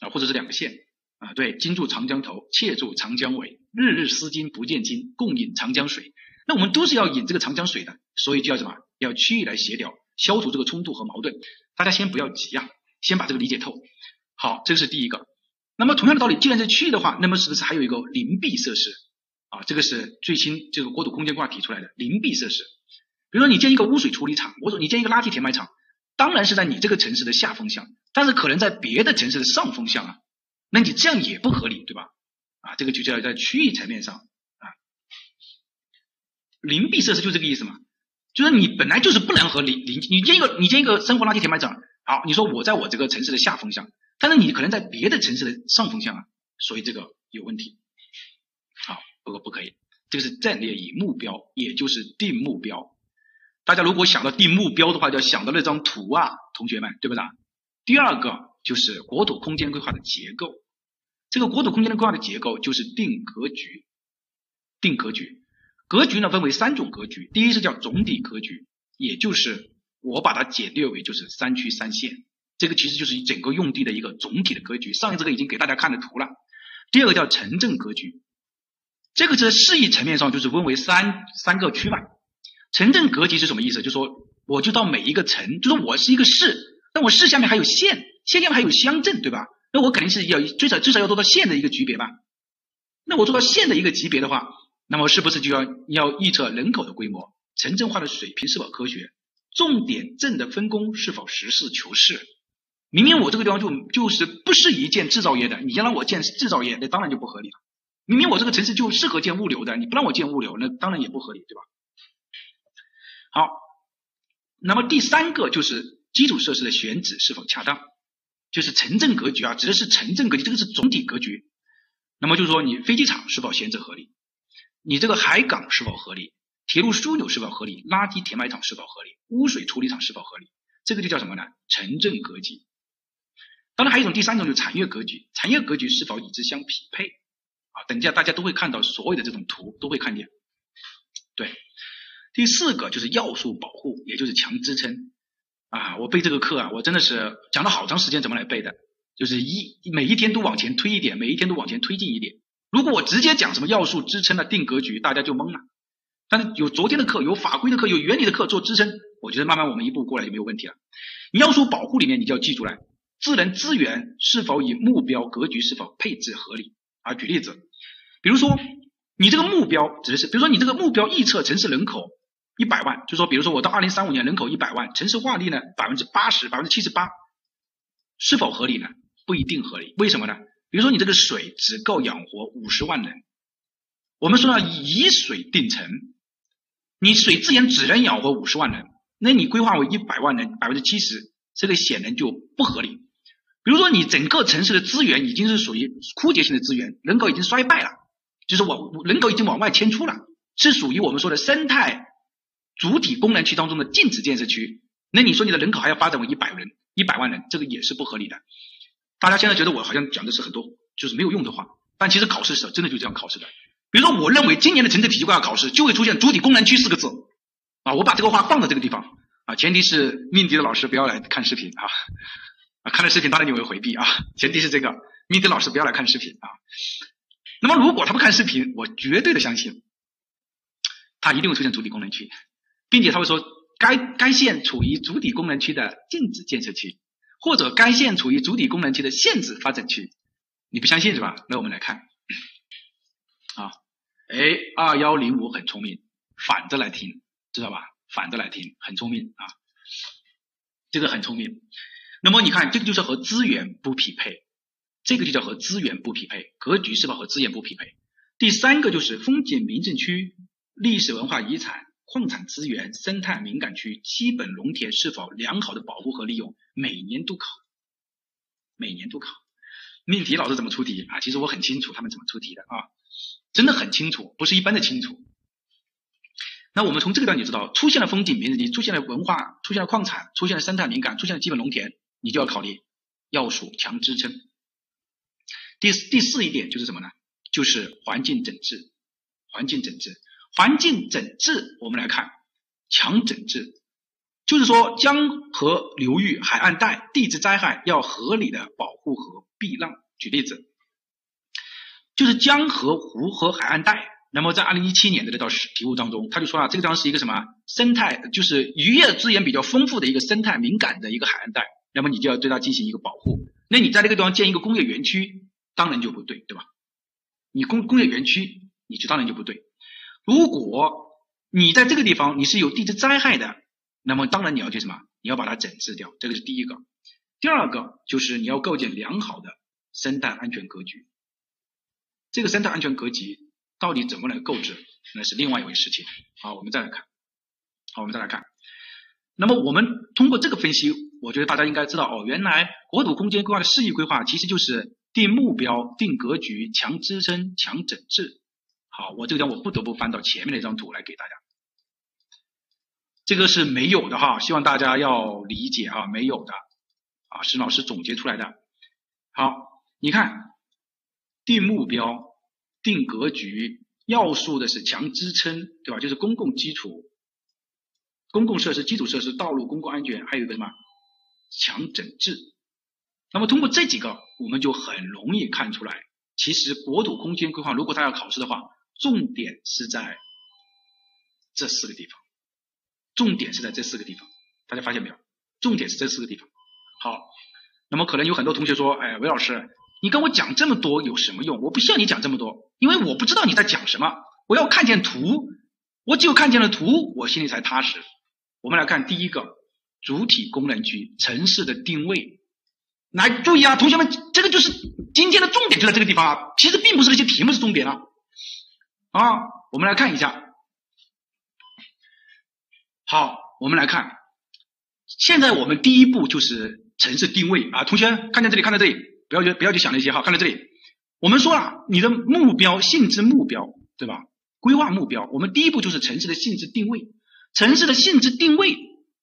啊，或者是两个县。啊，对，金住长江头，妾住长江尾，日日思金不见津，共饮长江水。那我们都是要饮这个长江水的，所以就要什么？要区域来协调，消除这个冲突和矛盾。大家先不要急啊，先把这个理解透。好，这是第一个。那么同样的道理，既然是区域的话，那么是不是还有一个邻避设施啊？这个是最新这个国土空间规划提出来的邻避设施。比如说你建一个污水处理厂，或者你建一个垃圾填埋场，当然是在你这个城市的下风向，但是可能在别的城市的上风向啊，那你这样也不合理，对吧？啊，这个就叫在区域层面上，邻避设施就这个意思嘛，就是你本来就是不能和邻邻，你建一个你建一个生活垃圾填埋场，好，你说我在我这个城市的下风向，但是你可能在别的城市的上风向啊，所以这个有问题，好，不过不可以，这个是战略与目标，也就是定目标。大家如果想到定目标的话，就要想到那张图啊，同学们，对不对？第二个就是国土空间规划的结构。这个国土空间的规划的结构就是定格局，定格局，格局呢分为三种格局，第一是叫总体格局，也就是我把它简略为就是三区三线，这个其实就是整个用地的一个总体的格局。上一这个已经给大家看的图了。第二个叫城镇格局，这个在市域层面上就是分为三三个区嘛。城镇格局是什么意思？就说我就到每一个城，就说我是一个市，但我市下面还有县，县下面还有乡镇，对吧？那我肯定是要最少至少要做到县的一个级别吧？那我做到县的一个级别的话，那么是不是就要要预测人口的规模、城镇化的水平是否科学、重点镇的分工是否实事求是？明明我这个地方就就是不适宜建制造业的，你要让我建制造业，那当然就不合理了。明明我这个城市就适合建物流的，你不让我建物流，那当然也不合理，对吧？好，那么第三个就是基础设施的选址是否恰当。就是城镇格局啊，指的是城镇格局，这个是总体格局。那么就是说，你飞机场是否选择合理？你这个海港是否合理？铁路枢纽是否合理？垃圾填埋场是否合理？污水处理厂是否合理？这个就叫什么呢？城镇格局。当然还有一种第三种，就是产业格局。产业格局是否与之相匹配？啊，等一下大家都会看到所有的这种图，都会看见。对，第四个就是要素保护，也就是强支撑。啊，我背这个课啊，我真的是讲了好长时间，怎么来背的？就是一每一天都往前推一点，每一天都往前推进一点。如果我直接讲什么要素支撑的定格局，大家就懵了。但是有昨天的课，有法规的课，有原理的课做支撑，我觉得慢慢我们一步过来就没有问题了。要素保护里面你就要记住了，智能资源是否与目标格局是否配置合理啊？举例子，比如说你这个目标指的是，比如说你这个目标预测城市人口。一百万，就说比如说我到二零三五年人口一百万，城市化率呢百分之八十，百分之七十八，是否合理呢？不一定合理，为什么呢？比如说你这个水只够养活五十万人，我们说要以水定城，你水资源只能养活五十万人，那你规划为一百万人，百分之七十，这个显然就不合理。比如说你整个城市的资源已经是属于枯竭性的资源，人口已经衰败了，就是往人口已经往外迁出了，是属于我们说的生态。主体功能区当中的禁止建设区，那你说你的人口还要发展为一百人、一百万人，这个也是不合理的。大家现在觉得我好像讲的是很多就是没有用的话，但其实考试时候真的就这样考试的。比如说，我认为今年的城镇体系规划考试就会出现主体功能区四个字啊，我把这个话放在这个地方啊，前提是命题的老师不要来看视频啊啊，看了视频当然你会回避啊，前提是这个命题老师不要来看视频啊。那么如果他不看视频，我绝对的相信他一定会出现主体功能区。并且他会说，该该县处于主体功能区的禁止建设区，或者该县处于主体功能区的限制发展区。你不相信是吧？那我们来看，啊，哎，二幺零五很聪明，反着来听，知道吧？反着来听，很聪明啊，这个很聪明。那么你看，这个就是和资源不匹配，这个就叫和资源不匹配，格局是吧？和资源不匹配。第三个就是风景名胜区、历史文化遗产。矿产资源、生态敏感区、基本农田是否良好的保护和利用，每年都考，每年都考。命题老师怎么出题啊？其实我很清楚他们怎么出题的啊，真的很清楚，不是一般的清楚。那我们从这个段就知道，出现了风景名胜区，出现了文化，出现了矿产，出现了生态敏感，出现了基本农田，你就要考虑要素强支撑。第第四一点就是什么呢？就是环境整治，环境整治。环境整治，我们来看强整治，就是说江河流域、海岸带、地质灾害要合理的保护和避让。举例子，就是江河湖和海岸带，那么在二零一七年的那道题目当中，他就说了，这个地方是一个什么生态，就是渔业资源比较丰富的一个生态敏感的一个海岸带，那么你就要对它进行一个保护。那你在这个地方建一个工业园区，当然就不对，对吧？你工工业园区，你就当然就不对。如果你在这个地方你是有地质灾害的，那么当然你要去什么？你要把它整治掉，这个是第一个。第二个就是你要构建良好的生态安全格局。这个生态安全格局到底怎么来构置，那是另外一回事情。好，我们再来看。好，我们再来看。那么我们通过这个分析，我觉得大家应该知道哦，原来国土空间规划的示意规划其实就是定目标、定格局、强支撑、强整治。好，我这个地方我不得不翻到前面那张图来给大家。这个是没有的哈，希望大家要理解啊，没有的啊，是老师总结出来的。好，你看。定目标、定格局，要素的是强支撑，对吧？就是公共基础、公共设施、基础设施、道路、公共安全，还有一个什么强整治。那么通过这几个，我们就很容易看出来，其实国土空间规划如果它要考试的话，重点是在这四个地方，重点是在这四个地方，大家发现没有？重点是这四个地方。好，那么可能有很多同学说，哎，韦老师。你跟我讲这么多有什么用？我不需要你讲这么多，因为我不知道你在讲什么。我要看见图，我只有看见了图，我心里才踏实。我们来看第一个主体功能区城市的定位。来注意啊，同学们，这个就是今天的重点就在这个地方啊。其实并不是那些题目是重点啊。啊，我们来看一下。好，我们来看，现在我们第一步就是城市定位啊。同学看见这里，看到这里。不要去不要去想那些哈，看到这里，我们说了你的目标性质目标对吧？规划目标，我们第一步就是城市的性质定位。城市的性质定位，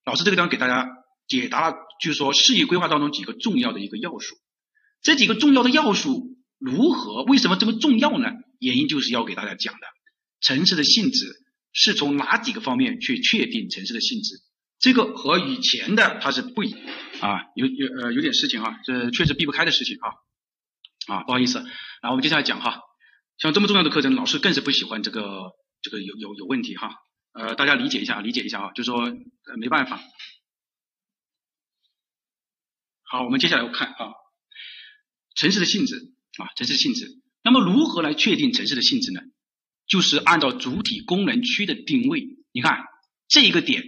老师这个地方给大家解答了，就是说事业规划当中几个重要的一个要素。这几个重要的要素如何？为什么这么重要呢？原因就是要给大家讲的，城市的性质是从哪几个方面去确定城市的性质？这个和以前的它是不一。啊，有有呃有点事情哈，这确实避不开的事情啊啊，不好意思，然后我们接下来讲哈，像这么重要的课程，老师更是不喜欢这个这个有有有问题哈，呃大家理解一下，理解一下啊，就是说没办法。好，我们接下来看啊，城市的性质啊，城市性质，那么如何来确定城市的性质呢？就是按照主体功能区的定位，你看这一个点。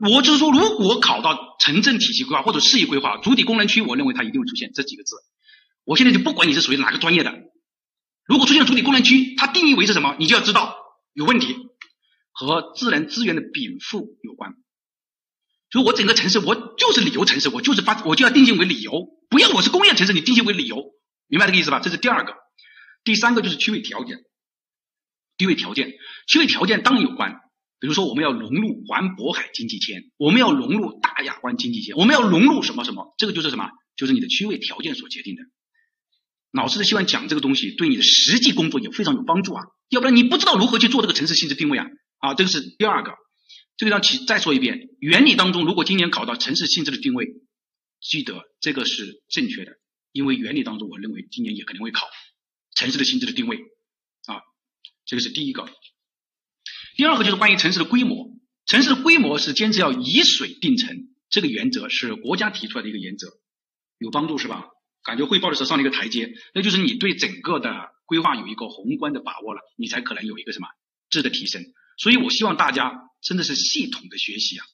我就是说，如果考到城镇体系规划或者市域规划主体功能区，我认为它一定会出现这几个字。我现在就不管你是属于哪个专业的，如果出现了主体功能区，它定义为是什么，你就要知道有问题，和自然资源的禀赋有关。所以我整个城市我就是旅游城市，我就是发我就要定性为旅游，不要我是工业城市，你定性为旅游，明白这个意思吧？这是第二个，第三个就是区位条件，区位条件，区位条件当然有关。比如说，我们要融入环渤海经济圈，我们要融入大亚湾经济圈，我们要融入什么什么？这个就是什么？就是你的区位条件所决定的。老师是希望讲这个东西，对你的实际工作也非常有帮助啊，要不然你不知道如何去做这个城市性质定位啊。啊，这个是第二个。这个让其再说一遍，原理当中，如果今年考到城市性质的定位，记得这个是正确的，因为原理当中，我认为今年也可能会考城市的性质的定位啊，这个是第一个。第二个就是关于城市的规模，城市的规模是坚持要以水定城，这个原则是国家提出来的一个原则，有帮助是吧？感觉汇报的时候上了一个台阶，那就是你对整个的规划有一个宏观的把握了，你才可能有一个什么质的提升。所以我希望大家真的是系统的学习啊！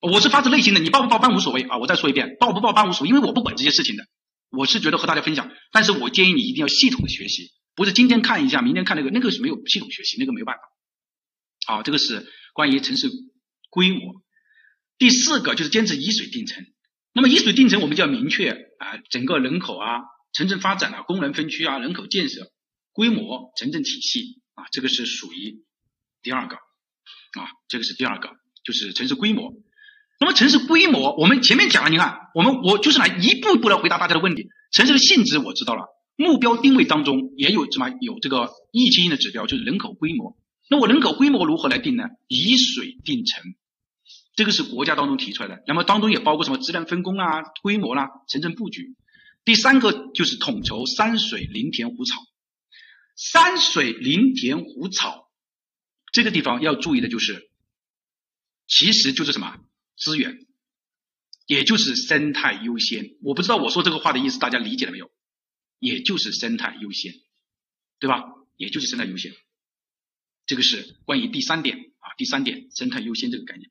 我是发自内心的，你报不报班无所谓啊！我再说一遍，报不报班无所谓，因为我不管这些事情的，我是觉得和大家分享，但是我建议你一定要系统的学习，不是今天看一下，明天看那个，那个是没有系统学习，那个没有办法。好，这个是关于城市规模。第四个就是坚持以水定城。那么以水定城，我们就要明确啊，整个人口啊、城镇发展啊、功能分区啊、人口建设、规模、城镇体系啊，这个是属于第二个啊，这个是第二个，就是城市规模。那么城市规模，我们前面讲了，你看，我们我就是来一步一步来回答大家的问题。城市的性质我知道了，目标定位当中也有什么？有这个一期性的指标，就是人口规模。那我人口规模如何来定呢？以水定城，这个是国家当中提出来的。那么当中也包括什么质量分工啊、规模啦、城镇布局。第三个就是统筹山水林田湖草。山水林田湖草，这个地方要注意的就是，其实就是什么资源，也就是生态优先。我不知道我说这个话的意思，大家理解了没有？也就是生态优先，对吧？也就是生态优先，这个是关于第三点啊，第三点生态优先这个概念。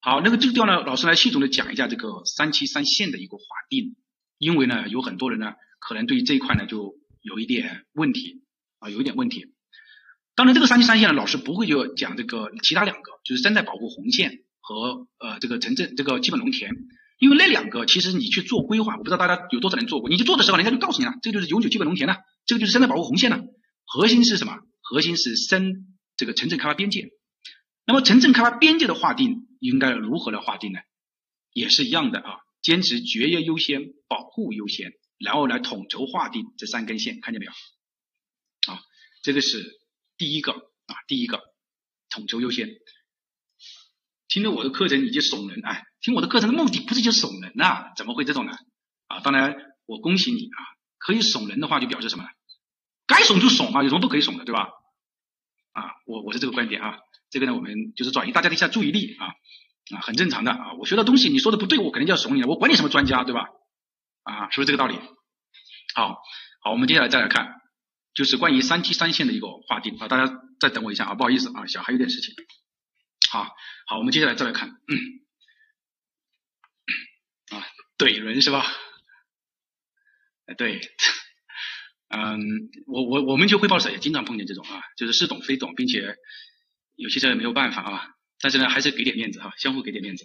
好，那个这个地方呢，老师来系统的讲一下这个三七三线的一个划定，因为呢，有很多人呢，可能对这一块呢就有一点问题啊，有一点问题。当然，这个三七三线呢，老师不会就讲这个其他两个，就是生态保护红线和呃这个城镇这个基本农田。因为那两个其实你去做规划，我不知道大家有多少人做过。你去做的时候，人家就告诉你了，这个就是永久基本农田了，这个就是生态保护红线了。核心是什么？核心是深这个城镇开发边界。那么城镇开发边界的划定应该如何来划定呢？也是一样的啊，坚持绝业优先、保护优先，然后来统筹划定这三根线，看见没有？啊，这个是第一个啊，第一个统筹优先。听了我的课程你就怂人哎！听我的课程的目的不是就怂人呐？怎么会这种呢？啊，当然我恭喜你啊，可以怂人的话就表示什么呢？该怂就怂啊，有什么不可以怂的，对吧？啊，我我是这个观点啊，这个呢我们就是转移大家的一下注意力啊啊，很正常的啊，我学到东西你说的不对，我肯定就要怂你了，我管你什么专家，对吧？啊，是不是这个道理？好，好，我们接下来再来看，就是关于三七三线的一个划定啊，大家再等我一下啊，不好意思啊，小孩有点事情。好，好，我们接下来再来看，啊，怼人是吧？对，嗯，我我我们就汇报时也经常碰见这种啊，就是似懂非懂，并且有些时候也没有办法啊，但是呢，还是给点面子哈，相互给点面子。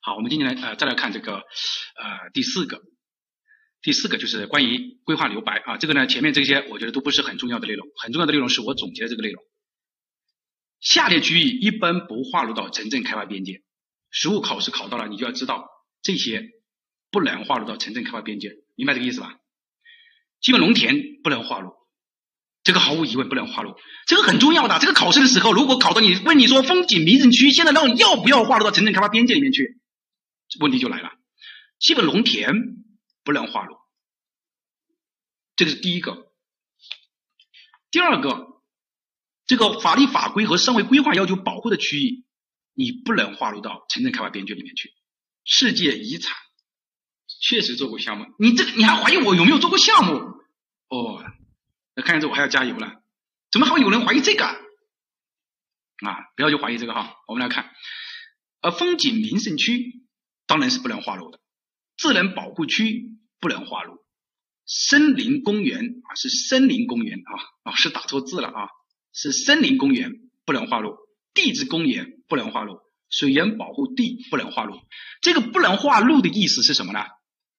好，我们今天来呃再来看这个呃第四个，第四个就是关于规划留白啊，这个呢前面这些我觉得都不是很重要的内容，很重要的内容是我总结的这个内容。下列区域一般不划入到城镇开发边界，实务考试考到了，你就要知道这些不能划入到城镇开发边界，明白这个意思吧？基本农田不能划入，这个毫无疑问不能划入，这个很重要的。这个考试的时候，如果考到你问你说风景名胜区现在让要不要划入到城镇开发边界里面去，问题就来了。基本农田不能划入，这个是第一个。第二个。这个法律法规和社会规划要求保护的区域，你不能划入到城镇开发边界里面去。世界遗产确实做过项目，你这个你还怀疑我有没有做过项目？哦，那看样子我还要加油了。怎么还有人怀疑这个？啊，不要去怀疑这个哈。我们来看，呃，风景名胜区当然是不能划入的，自然保护区不能划入，森林公园啊是森林公园啊，老师打错字了啊。是森林公园不能划入，地质公园不能划入，水源保护地不能划入。这个不能划入的意思是什么呢？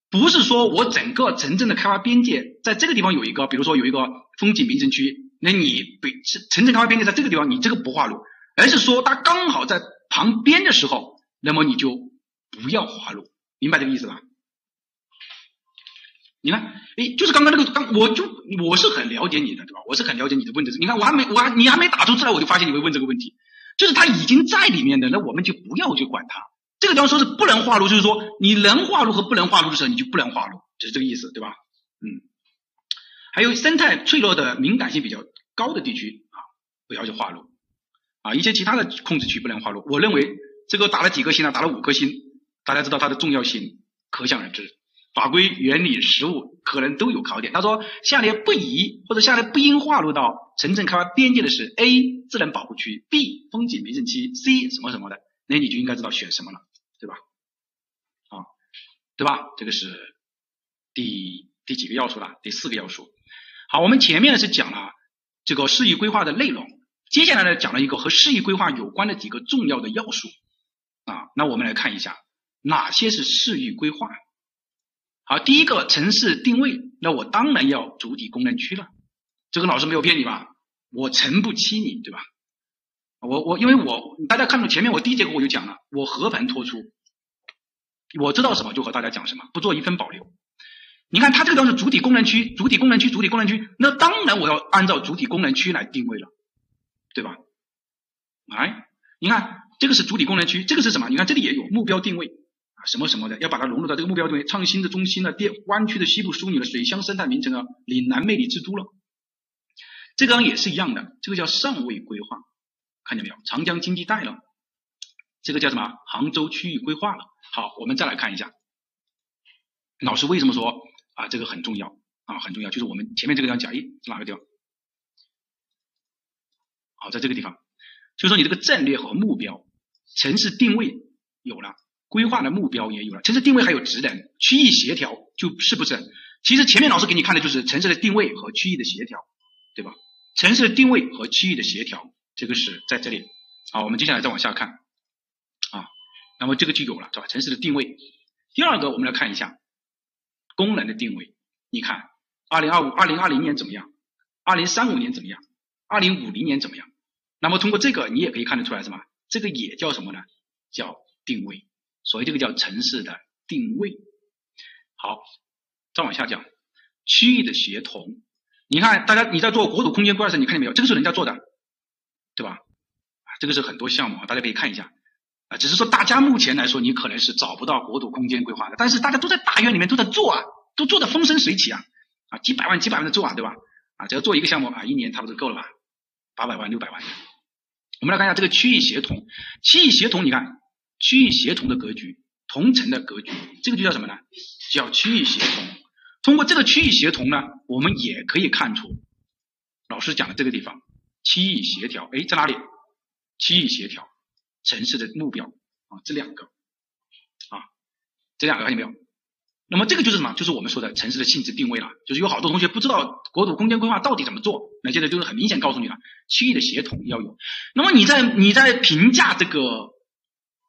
不是说我整个城镇的开发边界在这个地方有一个，比如说有一个风景名胜区，那你北城镇开发边界在这个地方，你这个不划入，而是说它刚好在旁边的时候，那么你就不要划入，明白这个意思吧？你看，哎，就是刚刚那个，刚我就我是很了解你的，对吧？我是很了解你的问题。你看，我还没，我还你还没打出字来，我就发现你会问这个问题。就是他已经在里面的，那我们就不要去管它。这个地方说是不能划入，就是说你能划入和不能划入的时候，你就不能划入，就是这个意思，对吧？嗯。还有生态脆弱的敏感性比较高的地区啊，不要去划入啊。一些其他的控制区不能划入。我认为这个打了几颗星啊？打了五颗星，大家知道它的重要性，可想而知。法规原理实务可能都有考点。他说，下列不宜或者下列不应划入到城镇开发边界的是 A 自然保护区，B 风景名胜区，C 什么什么的，那你就应该知道选什么了，对吧？啊，对吧？这个是第第几个要素了？第四个要素。好，我们前面呢是讲了这个市域规划的内容，接下来呢讲了一个和市域规划有关的几个重要的要素啊。那我们来看一下哪些是市域规划。好，第一个城市定位，那我当然要主体功能区了。这个老师没有骗你吧？我诚不欺你，对吧？我我因为我大家看到前面我第一节课我就讲了，我和盘托出，我知道什么就和大家讲什么，不做一分保留。你看它这个地方是主体功能区，主体功能区，主体功能区，那当然我要按照主体功能区来定位了，对吧？哎，你看这个是主体功能区，这个是什么？你看这里也有目标定位。什么什么的，要把它融入到这个目标定位，创新的中心了，电湾区的西部枢纽了，水乡生态名城啊，岭南魅力之都了，这个也是一样的，这个叫上位规划，看见没有？长江经济带了，这个叫什么？杭州区域规划了。好，我们再来看一下，老师为什么说啊这个很重要啊很重要？就是我们前面这个地方讲，诶，是哪个地方？好，在这个地方，就说你这个战略和目标、城市定位有了，规划的目标也有了，城市定位还有职能、区域协调，就是不是？其实前面老师给你看的就是城市的定位和区域的协调，对吧？城市的定位和区域的协调，这个是在这里。好，我们接下来再往下看啊，那么这个就有了，是吧？城市的定位。第二个，我们来看一下功能的定位。你看，二零二五、二零二零年怎么样？二零三五年怎么样？二零五零年怎么样？那么通过这个，你也可以看得出来什么？这个也叫什么呢？叫定位。所以这个叫城市的定位。好，再往下讲区域的协同。你看，大家你在做国土空间规划时，你看见没有？这个是人家做的，对吧？这个是很多项目，大家可以看一下啊。只是说大家目前来说，你可能是找不到国土空间规划的，但是大家都在大院里面都在做啊，都做的风生水起啊啊，几百万几百万的做啊，对吧？啊，只要做一个项目啊，一年差不多够了吧？八百万六百万。我们来看一下这个区域协同，区域协同，你看区域协同的格局，同城的格局，这个就叫什么呢？叫区域协同。通过这个区域协同呢，我们也可以看出，老师讲的这个地方，区域协调，哎，在哪里？区域协调，城市的目标啊，这两个啊，这两个看见没有？那么这个就是什么？就是我们说的城市的性质定位了。就是有好多同学不知道国土空间规划到底怎么做，那现在就是很明显告诉你了，区域的协同要有。那么你在你在评价这个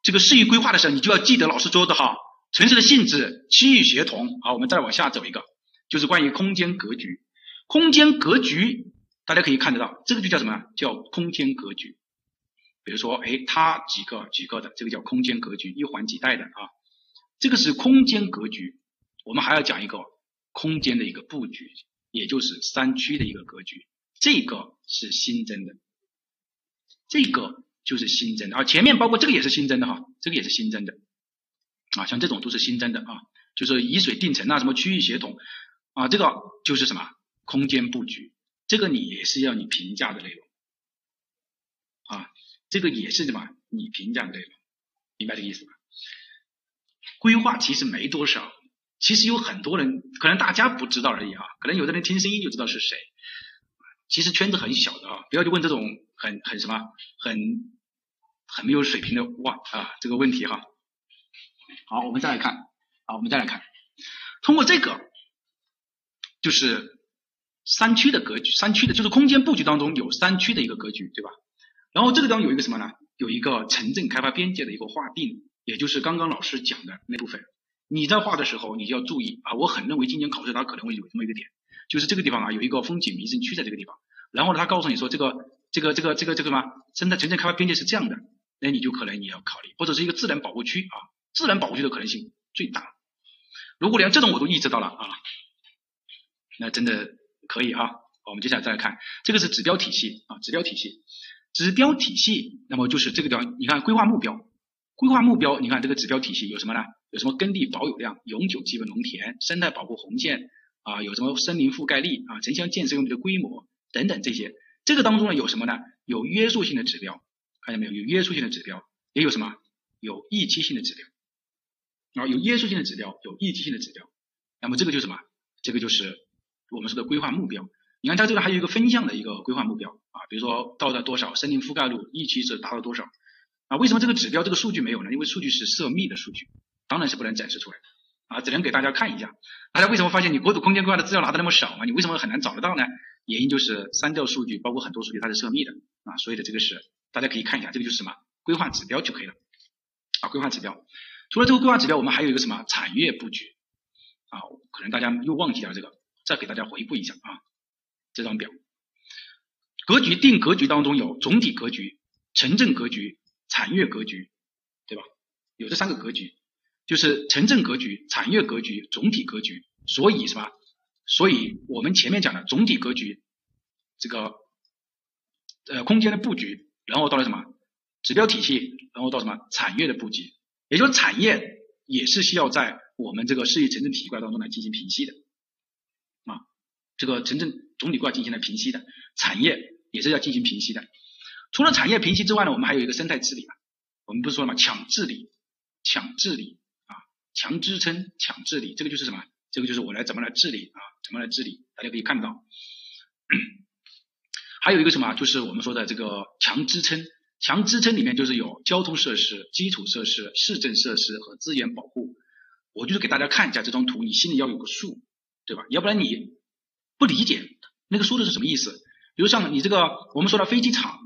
这个适宜规划的时候，你就要记得老师说的哈，城市的性质、区域协同。好，我们再往下走一个，就是关于空间格局。空间格局大家可以看得到，这个就叫什么？叫空间格局。比如说，哎，它几个几个的，这个叫空间格局，一环几带的啊，这个是空间格局。我们还要讲一个空间的一个布局，也就是三区的一个格局，这个是新增的，这个就是新增的啊，前面包括这个也是新增的哈，这个也是新增的啊，像这种都是新增的啊，就是以水定城啊，什么区域协同啊，这个就是什么空间布局，这个你也是要你评价的内容啊，这个也是什么你评价的内容，明白这个意思吧？规划其实没多少。其实有很多人，可能大家不知道而已啊，可能有的人听声音就知道是谁。其实圈子很小的啊，不要去问这种很很什么很很没有水平的哇啊这个问题哈。好，我们再来看，好，我们再来看，通过这个就是三区的格局，三区的就是空间布局当中有三区的一个格局，对吧？然后这个地方有一个什么呢？有一个城镇开发边界的一个划定，也就是刚刚老师讲的那部分。你在画的时候，你就要注意啊！我很认为今年考试它可能会有这么一个点，就是这个地方啊有一个风景名胜区在这个地方，然后呢，他告诉你说这个这个这个这个这个什么生态城镇开发边界是这样的，那你就可能你要考虑，或者是一个自然保护区啊，自然保护区的可能性最大。如果连这种我都意识到了啊，那真的可以啊。我们接下来再来看，这个是指标体系啊，指标体系，指标体系，那么就是这个地方，你看规划目标，规划目标，你看这个指标体系有什么呢？有什么耕地保有量、永久基本农田、生态保护红线啊？有什么森林覆盖率啊？城乡建设用地的规模等等这些，这个当中呢有什么呢？有约束性的指标，看见没有？有约束性的指标，也有什么？有预期性的指标啊？有约束性的指标，有预期性的指标。那么这个就是什么？这个就是我们说的规划目标。你看它这个还有一个分项的一个规划目标啊，比如说到达多少森林覆盖率，预期是达到多少啊？为什么这个指标这个数据没有呢？因为数据是涉密的数据。当然是不能展示出来的啊，只能给大家看一下。大家为什么发现你国土空间规划的资料拿的那么少啊？你为什么很难找得到呢？原因就是删掉数据，包括很多数据它是涉密的啊。所以的这个是大家可以看一下，这个就是什么规划指标就可以了啊。规划指标，除了这个规划指标，我们还有一个什么产业布局啊？可能大家又忘记了这个，再给大家回顾一下啊。这张表，格局定格局当中有总体格局、城镇格局、产业格局，对吧？有这三个格局。就是城镇格局、产业格局、总体格局，所以什么？所以我们前面讲的总体格局，这个呃空间的布局，然后到了什么指标体系，然后到什么产业的布局，也就是产业也是需要在我们这个市域城镇体系规划当中来进行评析的啊。这个城镇总体规划进行了平息的，产业也是要进行平息的。除了产业平息之外呢，我们还有一个生态治理嘛。我们不是说了吗？强治理，强治理，强支撑，强治理，这个就是什么？这个就是我来怎么来治理啊？怎么来治理？大家可以看到，还有一个什么？就是我们说的这个强支撑，强支撑里面就是有交通设施、基础设施、市政设施和资源保护。我就是给大家看一下这张图，你心里要有个数，对吧？要不然你不理解那个说的是什么意思。比如像你这个，我们说的飞机场、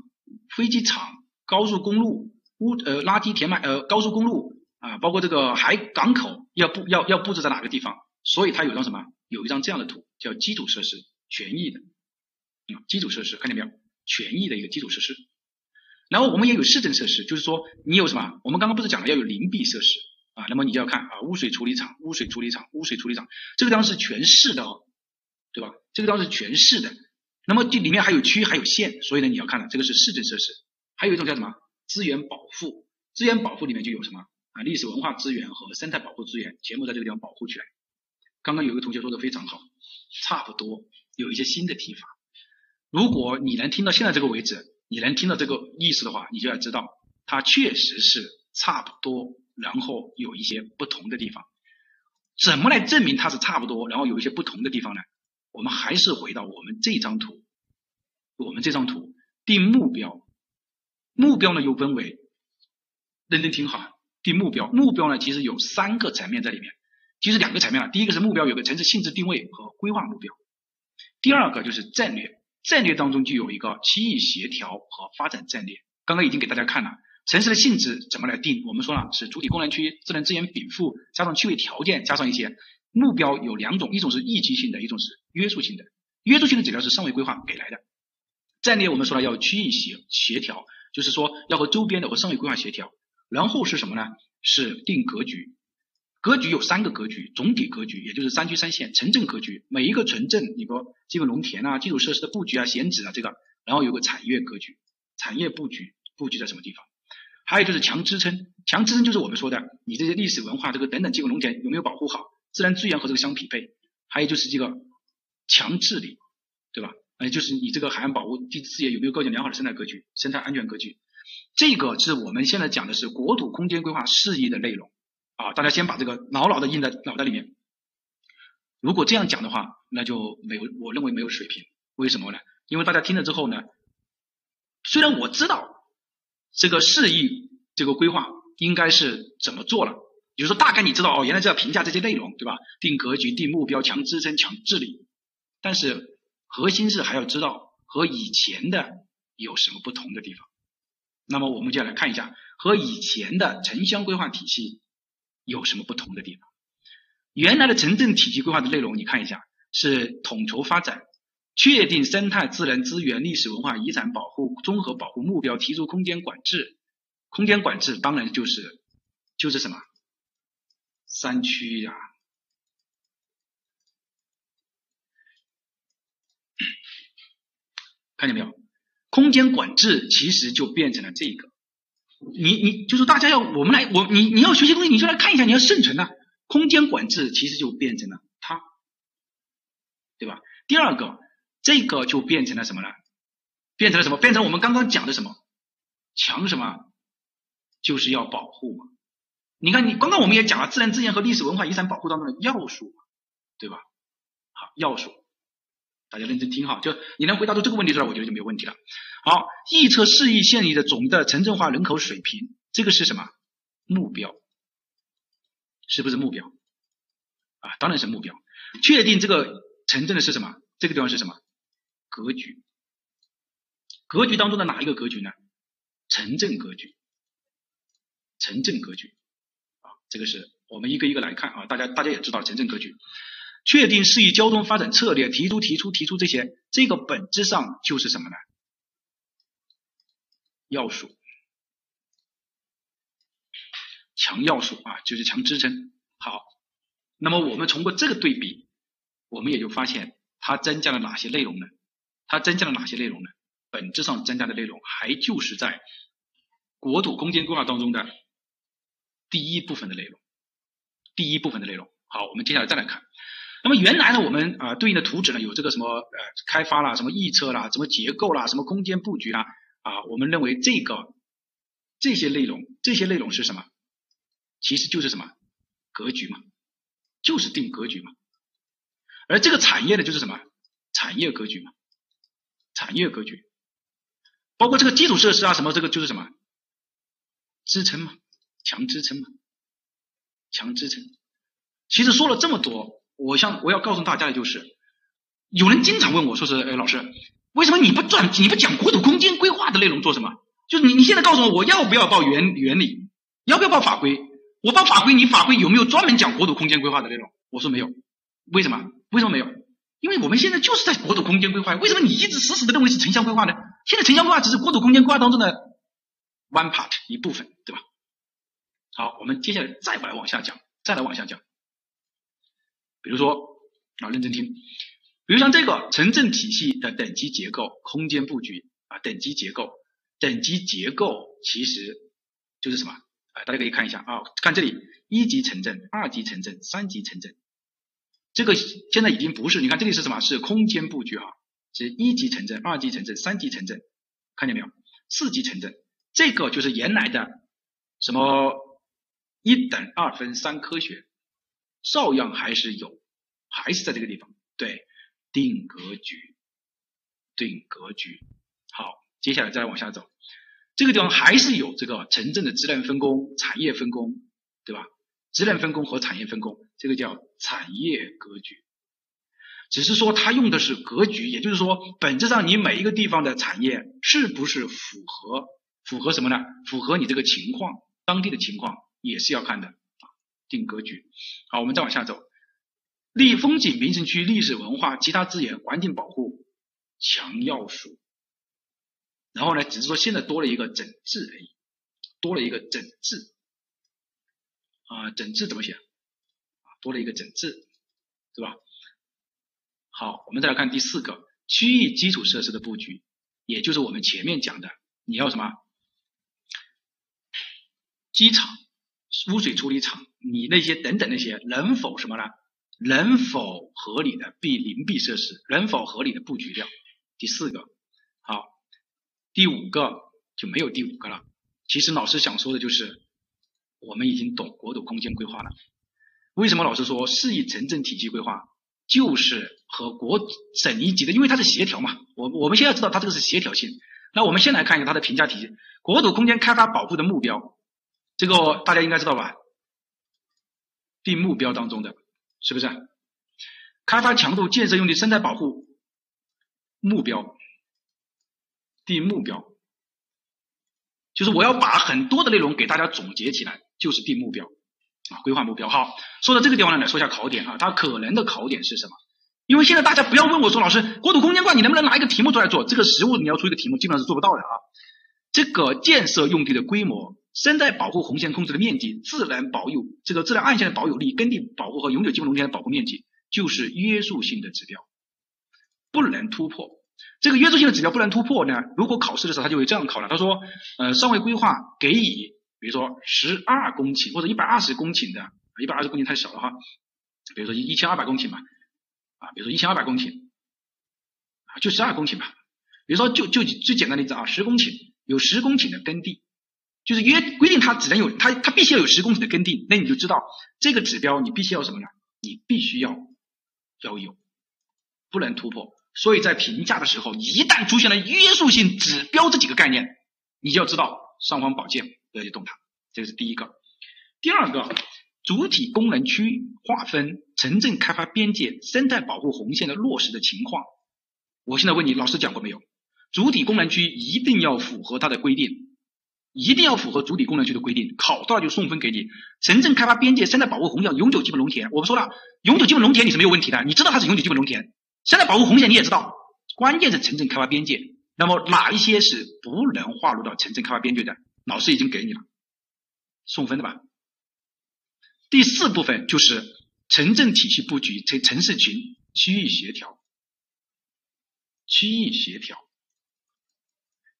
飞机场、高速公路、污呃垃圾填埋呃高速公路啊，包括这个海港口要布要要布置在哪个地方？所以它有张什么？有一张这样的图，叫基础设施权益的啊，基础设施看见没有？权益的一个基础设施。然后我们也有市政设施，就是说你有什么？我们刚刚不是讲了要有邻避设施？啊，那么你就要看啊，污水处理厂、污水处理厂、污水处理厂，这个地方是全市的哦，对吧？这个地方是全市的。那么这里面还有区还有县，所以呢你要看了，这个是市政设施。还有一种叫什么？资源保护，资源保护里面就有什么啊？历史文化资源和生态保护资源全部在这个地方保护起来。刚刚有一个同学说的非常好，差不多有一些新的提法。如果你能听到现在这个为止，你能听到这个意思的话，你就要知道它确实是差不多。然后有一些不同的地方，怎么来证明它是差不多？然后有一些不同的地方呢？我们还是回到我们这张图，我们这张图定目标，目标呢又分为，认真听好，定目标，目标呢其实有三个层面在里面，其实两个层面啊，第一个是目标有个城市性质定位和规划目标，第二个就是战略，战略当中就有一个区域协调和发展战略，刚刚已经给大家看了。城市的性质怎么来定？我们说了是主体功能区、自然资源禀赋，加上区位条件，加上一些目标有两种，一种是预期性的，一种是约束性的。约束性的指标是上位规划给来的。战略我们说了要区域协协调，就是说要和周边的和上位规划协调。然后是什么呢？是定格局。格局有三个格局：总体格局，也就是三区三线城镇格局，每一个城镇，你个这个农田啊、基础设施的布局啊、选址啊这个，然后有个产业格局，产业布局布局在什么地方？还有就是强支撑，强支撑就是我们说的，你这些历史文化这个等等这个农田有没有保护好，自然资源和这个相匹配。还有就是这个强治理，对吧？哎，就是你这个海岸保护地资源有没有构建良好的生态格局、生态安全格局？这个是我们现在讲的是国土空间规划事宜的内容啊，大家先把这个牢牢的印在脑袋里面。如果这样讲的话，那就没有，我认为没有水平。为什么呢？因为大家听了之后呢，虽然我知道。这个示意这个规划应该是怎么做了？比如说大概你知道哦，原来是要评价这些内容，对吧？定格局、定目标、强支撑、强治理。但是核心是还要知道和以前的有什么不同的地方。那么我们就来看一下和以前的城乡规划体系有什么不同的地方。原来的城镇体系规划的内容，你看一下是统筹发展。确定生态自然资源、历史文化遗产保护综合保护目标，提出空间管制。空间管制当然就是就是什么山区呀，看见没有？空间管制其实就变成了这个。你你就是大家要我们来我你你要学习东西，你就来看一下，你要生存呐。空间管制其实就变成了它，对吧？第二个。这个就变成了什么呢？变成了什么？变成我们刚刚讲的什么？强什么？就是要保护嘛。你看，你刚刚我们也讲了自然资源和历史文化遗产保护当中的要素，对吧？好，要素，大家认真听哈，就你能回答出这个问题出来，我觉得就没有问题了。好，预测市域县里的总的城镇化人口水平，这个是什么目标？是不是目标？啊，当然是目标。确定这个城镇的是什么？这个地方是什么？格局，格局当中的哪一个格局呢？城镇格局，城镇格局啊，这个是我们一个一个来看啊，大家大家也知道城镇格局，确定市域交通发展策略，提出提出提出这些，这个本质上就是什么呢？要素，强要素啊，就是强支撑。好，那么我们通过这个对比，我们也就发现它增加了哪些内容呢？它增加了哪些内容呢？本质上增加的内容还就是在国土空间规划当中的第一部分的内容，第一部分的内容。好，我们接下来再来看那么原来呢，我们啊对应的图纸呢有这个什么呃开发啦，什么预测啦，什么结构啦，什么空间布局啦啊，我们认为这个这些内容，这些内容是什么？其实就是什么格局嘛，就是定格局嘛。而这个产业呢，就是什么产业格局嘛，产业格局，包括这个基础设施啊，什么这个就是什么支撑嘛，强支撑嘛，强支撑。其实说了这么多，我想我要告诉大家的就是，有人经常问我说是，哎，老师，为什么你不转你不讲国土空间规划的内容做什么？就是你你现在告诉我，我要不要报原原理？要不要报法规？我报法规，你法规有没有专门讲国土空间规划的内容？我说没有，为什么？为什么没有？因为我们现在就是在国土空间规划，为什么你一直死死的认为是城乡规划呢？现在城乡规划只是国土空间规划当中的 one part 一部分，对吧？好，我们接下来再来往下讲，再来往下讲。比如说啊，认真听，比如像这个城镇体系的等级结构、空间布局啊，等级结构、等级结构其实就是什么？啊，大家可以看一下啊，看这里，一级城镇、二级城镇、三级城镇，这个现在已经不是，你看这里是什么？是空间布局啊，是一级城镇、二级城镇、三级城镇，看见没有？四级城镇，这个就是原来的什么一等二分三科学，照样还是有，还是在这个地方，对，定格局，定格局。好，接下来再往下走。这个地方还是有这个城镇的职能分工、产业分工，对吧？职能分工和产业分工，这个叫产业格局。只是说它用的是格局，也就是说，本质上你每一个地方的产业是不是符合符合什么呢？符合你这个情况，当地的情况也是要看的。定格局。好，我们再往下走，立风景名胜区、历史文化、其他资源、环境保护强要素。然后呢，只是说现在多了一个整治而已，多了一个整治啊，整治怎么写啊？多了一个整治，对吧？好，我们再来看第四个区域基础设施的布局，也就是我们前面讲的，你要什么？机场、污水处理厂，你那些等等那些能否什么呢？能否合理的避邻避设施？能否合理的布局掉？第四个，好。第五个就没有第五个了。其实老师想说的就是，我们已经懂国土空间规划了。为什么老师说市域城镇体系规划就是和国省一级的？因为它是协调嘛。我我们现在知道它这个是协调性。那我们先来看一下它的评价体系：国土空间开发保护的目标，这个大家应该知道吧？定目标当中的是不是？开发强度建设用地生态保护目标。定目标，就是我要把很多的内容给大家总结起来，就是定目标啊，规划目标。好，说到这个地方呢，来说一下考点啊，它可能的考点是什么？因为现在大家不要问我说，老师，国土空间规划你能不能拿一个题目出来做？这个实物你要出一个题目，基本上是做不到的啊。这个建设用地的规模、生态保护红线控制的面积、自然保有这个自然岸线的保有率、耕地保护和永久基本农田的保护面积，就是约束性的指标，不能突破。这个约束性的指标不能突破呢？如果考试的时候他就会这样考了。他说，呃，上位规划给予，比如说十二公顷或者一百二十公顷的，一百二十公顷太少了哈，比如说一一千二百公顷嘛，啊，比如说一千二百公顷，啊，就十二公顷吧。比如说就就最简单的例子啊，十公顷有十公顷的耕地，就是约规定它只能有它它必须要有十公顷的耕地，那你就知道这个指标你必须要什么呢？你必须要要有，不能突破。所以在评价的时候，一旦出现了约束性指标这几个概念，你就要知道尚方宝剑不要去动它。这个是第一个。第二个，主体功能区划分、城镇开发边界、生态保护红线的落实的情况。我现在问你，老师讲过没有？主体功能区一定要符合它的规定，一定要符合主体功能区的规定。考到了就送分给你。城镇开发边界、生态保护红线、永久基本农田，我们说了，永久基本农田你是没有问题的，你知道它是永久基本农田。生态保护红线你也知道，关键是城镇开发边界。那么哪一些是不能划入到城镇开发边界的？老师已经给你了，送分的吧。第四部分就是城镇体系布局、城城市群区域协调、区域协调。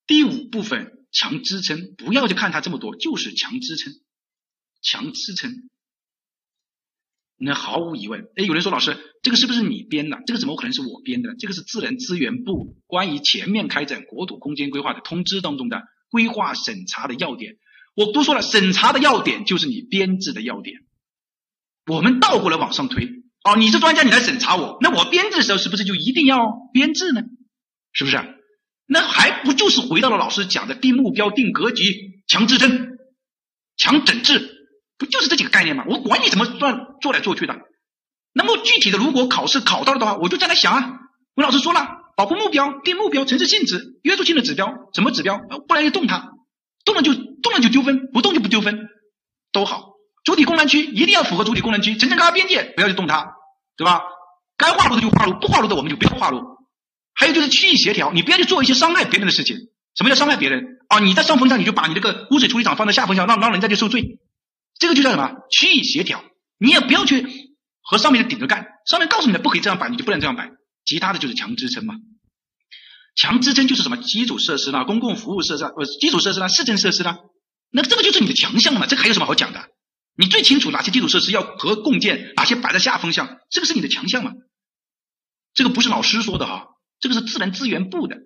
第五部分强支撑，不要去看它这么多，就是强支撑，强支撑。那毫无疑问。哎，有人说老师，这个是不是你编的？这个怎么可能是我编的？这个是自然资源部关于全面开展国土空间规划的通知当中的规划审查的要点。我都说了，审查的要点就是你编制的要点。我们倒过来往上推，哦，你是专家，你来审查我，那我编制的时候是不是就一定要编制呢？是不是？那还不就是回到了老师讲的定目标、定格局、强支撑、强整治。不就是这几个概念吗？我管你怎么算做来做去的。那么具体的，如果考试考到了的话，我就再来想啊。我老师说了，保护目标、定目标、城市性质、约束性的指标，什么指标？不然就动它，动了就动了就丢分，不动就不丢分，都好。主体功能区一定要符合主体功能区，城镇开发边界不要去动它，对吧？该划路的就划路，不划路的我们就不要划路。还有就是区域协调，你不要去做一些伤害别人的事情。什么叫伤害别人？啊，你在上风向你就把你这个污水处理厂放在下风向，让让人家去受罪。这个就叫什么区域协调？你也不要去和上面的顶着干，上面告诉你的不可以这样摆，你就不能这样摆。其他的就是强支撑嘛，强支撑就是什么基础设施啦、公共服务设施呃基础设施啦、市政设施啦，那这个就是你的强项嘛，这还有什么好讲的？你最清楚哪些基础设施要和共建，哪些摆在下风向，这个是你的强项嘛。这个不是老师说的哈，这个是自然资源部的，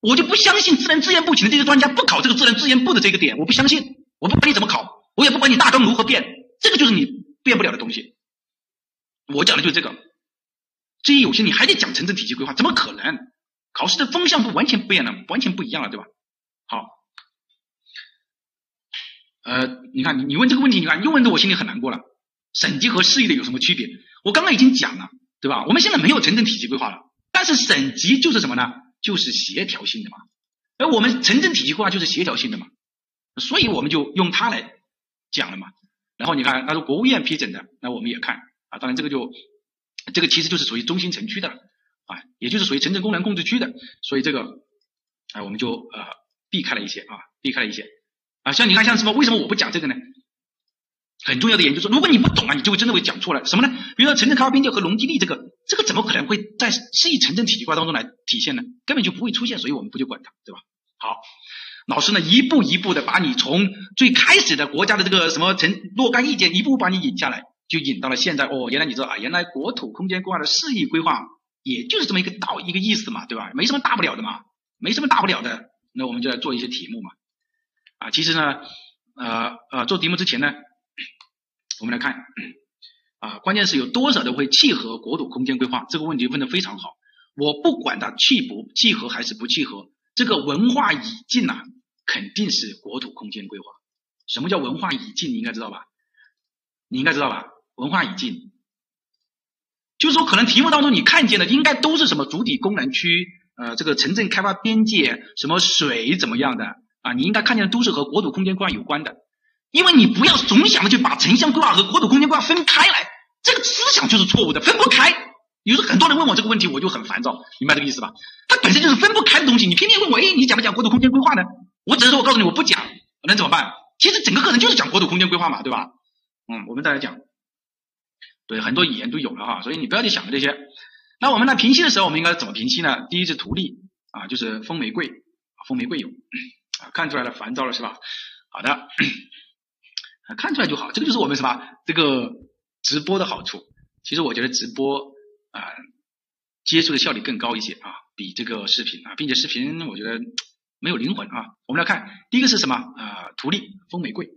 我就不相信自然资源部请的这些专家不考这个自然资源部的这个点，我不相信，我不管你怎么考。我也不管你大纲如何变，这个就是你变不了的东西。我讲的就是这个。至于有些你还得讲城镇体系规划，怎么可能？考试的风向不完全变了，完全不一样了，对吧？好，呃，你看你你问这个问题，你看又问的我心里很难过了。省级和市域的有什么区别？我刚刚已经讲了，对吧？我们现在没有城镇体系规划了，是省级就是什么呢？就是协调性的嘛。而我们城镇体系规划就是协调性的嘛，所以我们就用它来。讲了嘛，然后你看，那是国务院批准的，那我们也看啊，当然这个就这个其实就是属于中心城区的了啊，也就是属于城镇功能控制区的，所以这个啊我们就呃避开了一些啊，避开了一些啊，像你看像什么，为什么我不讲这个呢？很重要的研究说，如果你不懂啊，你就会真的会讲错了什么呢？比如说城镇开发边界和容积率这个，这个怎么可能会在市域城镇体系化当中来体现呢？根本就不会出现，所以我们不就管它，对吧？好。老师呢，一步一步的把你从最开始的国家的这个什么成若干意见，一步步把你引下来，就引到了现在。哦，原来你知道啊，原来国土空间规划的市域规划，也就是这么一个道一个意思嘛，对吧？没什么大不了的嘛，没什么大不了的。那我们就来做一些题目嘛。啊，其实呢，呃呃，做题目之前呢，我们来看啊，关键是有多少的会契合国土空间规划这个问题问的非常好。我不管它契不契合还是不契合，这个文化语境呐。肯定是国土空间规划。什么叫文化语境？你应该知道吧？你应该知道吧？文化语境，就是说可能题目当中你看见的应该都是什么主体功能区，呃，这个城镇开发边界，什么水怎么样的啊？你应该看见的都是和国土空间规划有关的。因为你不要总想着去把城乡规划和国土空间规划分开来，这个思想就是错误的，分不开。有时候很多人问我这个问题，我就很烦躁，明白这个意思吧？它本身就是分不开的东西，你偏偏问我，哎，你讲不讲国土空间规划呢？我只是说，我告诉你，我不讲，能怎么办？其实整个课程就是讲国土空间规划嘛，对吧？嗯，我们再来讲，对，很多语言都有了哈，所以你不要去想着这些。那我们来平息的时候，我们应该怎么平息呢？第一是图例啊，就是风玫瑰，风玫瑰有啊，看出来了，烦躁了是吧？好的，看出来就好，这个就是我们什么这个直播的好处。其实我觉得直播啊，接触的效率更高一些啊，比这个视频啊，并且视频我觉得。没有灵魂啊！我们来看，第一个是什么啊？图例风玫瑰，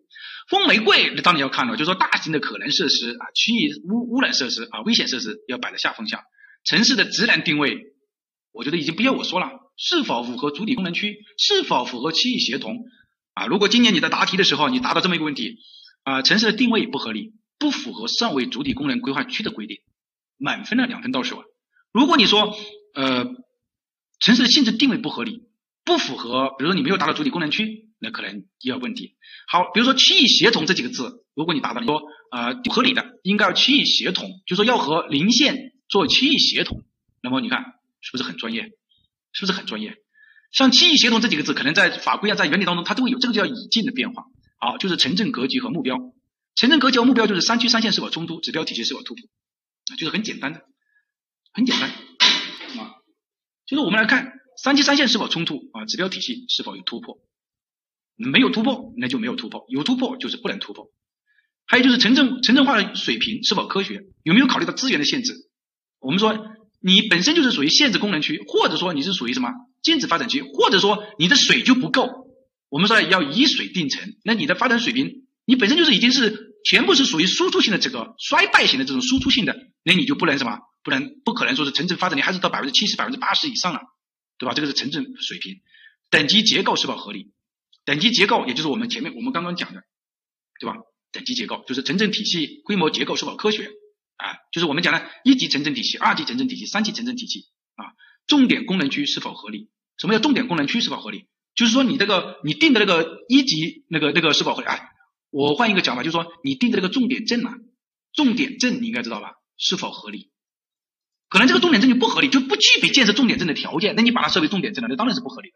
风玫瑰当然要看了，就是说大型的可能设施啊，区域污污染设施啊，危险设施要摆在下风向。城市的自然定位，我觉得已经不要我说了，是否符合主体功能区，是否符合区域协同啊？如果今年你在答题的时候，你答到这么一个问题啊，城市的定位不合理，不符合上位主体功能规划区的规定，满分的两分到手啊。如果你说呃，城市的性质定位不合理。不符合，比如说你没有达到主体功能区，那可能也有问题。好，比如说区域协同这几个字，如果你达到，说呃合理的，应该要区域协同，就说要和邻县做区域协同，那么你看是不是很专业？是不是很专业？像区域协同这几个字，可能在法规啊，在原理当中它都会有，这个叫语境的变化。好，就是城镇格局和目标，城镇格局和目标就是三区三线是否冲突，指标体系是否突破，啊，就是很简单的，很简单啊，就是我们来看。三区三线是否冲突啊？指标体系是否有突破？没有突破，那就没有突破；有突破就是不能突破。还有就是城镇城镇化的水平是否科学，有没有考虑到资源的限制？我们说你本身就是属于限制功能区，或者说你是属于什么禁止发展区，或者说你的水就不够。我们说要以水定城，那你的发展水平，你本身就是已经是全部是属于输出性的这个衰败型的这种输出性的，那你就不能什么，不能不可能说是城镇发展，你还是到百分之七十、百分之八十以上了，对吧？这个是城镇水平，等级结构是否合理？等级结构也就是我们前面我们刚刚讲的，对吧？等级结构就是城镇体系规模结构是否科学啊？就是我们讲的一级城镇体系、二级城镇体系、三级城镇体系啊，重点功能区是否合理？什么叫重点功能区是否合理？就是说，你这个你定的那个一级那个那个是否合理？哎，我换一个讲法，就是说，你定的那个重点镇啊，重点镇你应该知道吧？是否合理？可能这个重点镇就不合理，就不具备建设重点镇的条件，那你把它设为重点镇了，那当然是不合理的。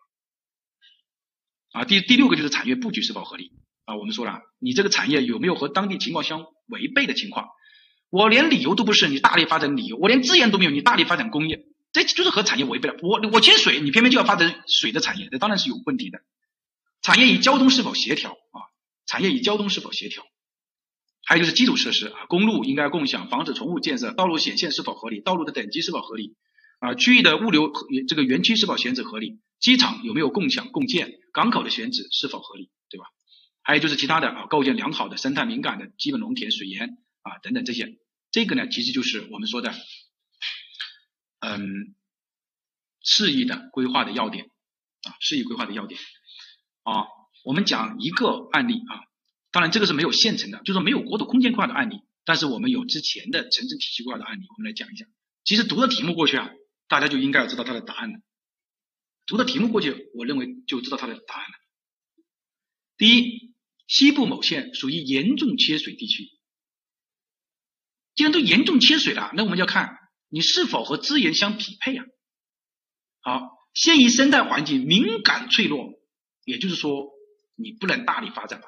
啊，第第六个就是产业布局是否合理啊？我们说了，你这个产业有没有和当地情况相违背的情况？我连理由都不是，你大力发展理由，我连资源都没有，你大力发展工业。这就是和产业违背了。我我缺水，你偏偏就要发展水的产业，这当然是有问题的。产业与交通是否协调啊？产业与交通是否协调？还有就是基础设施啊，公路应该共享，防止重复建设，道路显现是否合理？道路的等级是否合理？啊，区域的物流这个园区是否选址合理？机场有没有共享共建？港口的选址是否合理？对吧？还有就是其他的啊，构建良好的生态敏感的基本农田水源啊等等这些，这个呢其实就是我们说的。嗯，适宜的规划的要点啊，适宜规划的要点啊，我们讲一个案例啊，当然这个是没有现成的，就是说没有国土空间规划的案例，但是我们有之前的城镇体系规划的案例，我们来讲一下。其实读了题目过去啊，大家就应该要知道它的答案了。读了题目过去，我认为就知道它的答案了。第一，西部某县属于严重缺水地区，既然都严重缺水了，那我们要看。你是否和资源相匹配啊？好，县域生态环境敏感脆弱，也就是说你不能大力发展吧？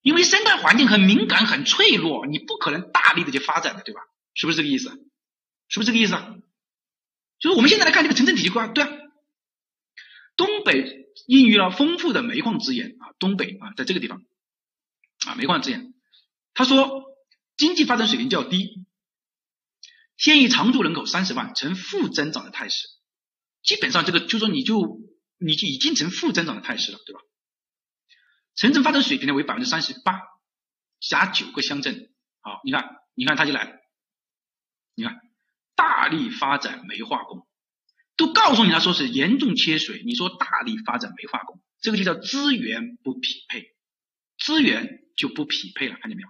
因为生态环境很敏感很脆弱，你不可能大力的去发展的，对吧？是不是这个意思？是不是这个意思？就是我们现在来看这个城镇体系规划，对啊，东北孕育了丰富的煤矿资源啊，东北啊，在这个地方啊，煤矿资源，他说经济发展水平较低。县域常住人口三十万，呈负增长的态势，基本上这个就说你就你就已经成负增长的态势了，对吧？城镇发展水平呢为百分之三十八，辖九个乡镇，好，你看，你看他就来了，你看大力发展煤化工，都告诉你他说是严重缺水，你说大力发展煤化工，这个就叫资源不匹配，资源就不匹配了，看见没有？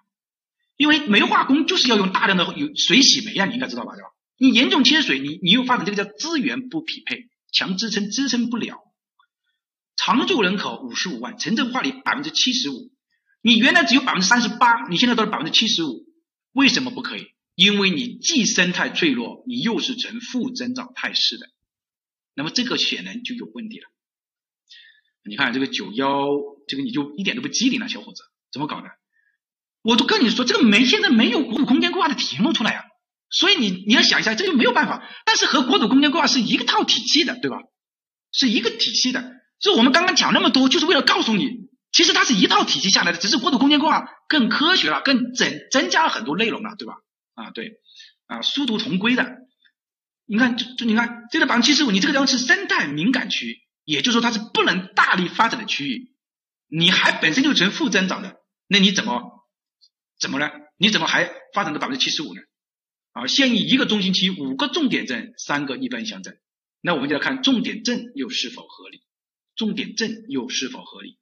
因为煤化工就是要用大量的有水洗煤啊，你应该知道吧，对吧？你严重缺水，你你又发展这个叫资源不匹配，强支撑支撑不了。常住人口五十五万，城镇化率百分之七十五，你原来只有百分之三十八，你现在都是百分之七十五，为什么不可以？因为你既生态脆弱，你又是呈负增长态势的，那么这个显然就有问题了。你看这个九幺，这个你就一点都不机灵了，小伙子，怎么搞的？我都跟你说，这个没现在没有国土空间规划的题目出来啊，所以你你要想一下，这就没有办法。但是和国土空间规划是一个套体系的，对吧？是一个体系的。就我们刚刚讲那么多，就是为了告诉你，其实它是一套体系下来的，只是国土空间规划更科学了，更增增加了很多内容了，对吧？啊，对，啊，殊途同归的。你看，就就你看，这个百分之七十五，你这个地方是生态敏感区，也就是说它是不能大力发展的区域，你还本身就成负增长的，那你怎么？怎么呢？你怎么还发展到百分之七十五呢？啊，现役一个中心区，五个重点镇，三个一般乡镇，那我们就要看重点镇又是否合理，重点镇又是否合理。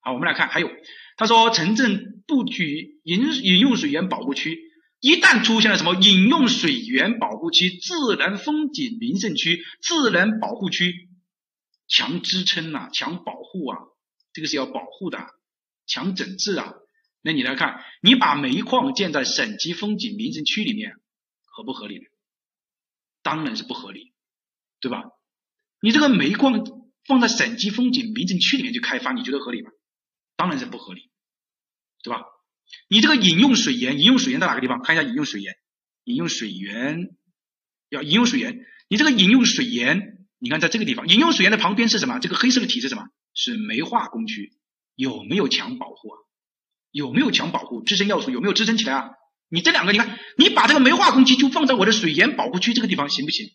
好，我们来看，还有他说城镇布局饮饮用水源保护区，一旦出现了什么饮用水源保护区、自然风景名胜区、自然保护区，强支撑啊，强保护啊，这个是要保护的，强整治啊。那你来看，你把煤矿建在省级风景名胜区里面，合不合理？当然是不合理，对吧？你这个煤矿放在省级风景名胜区里面去开发，你觉得合理吗？当然是不合理，对吧？你这个饮用水源，饮用水源在哪个地方？看一下饮用水源，饮用水源要饮用水源，你这个饮用水源，你看在这个地方，饮用水源的旁边是什么？这个黑色的体是什么？是煤化工区，有没有强保护啊？有没有强保护？支撑要素有没有支撑起来啊？你这两个，你看，你把这个煤化工机就放在我的水源保护区这个地方行不行？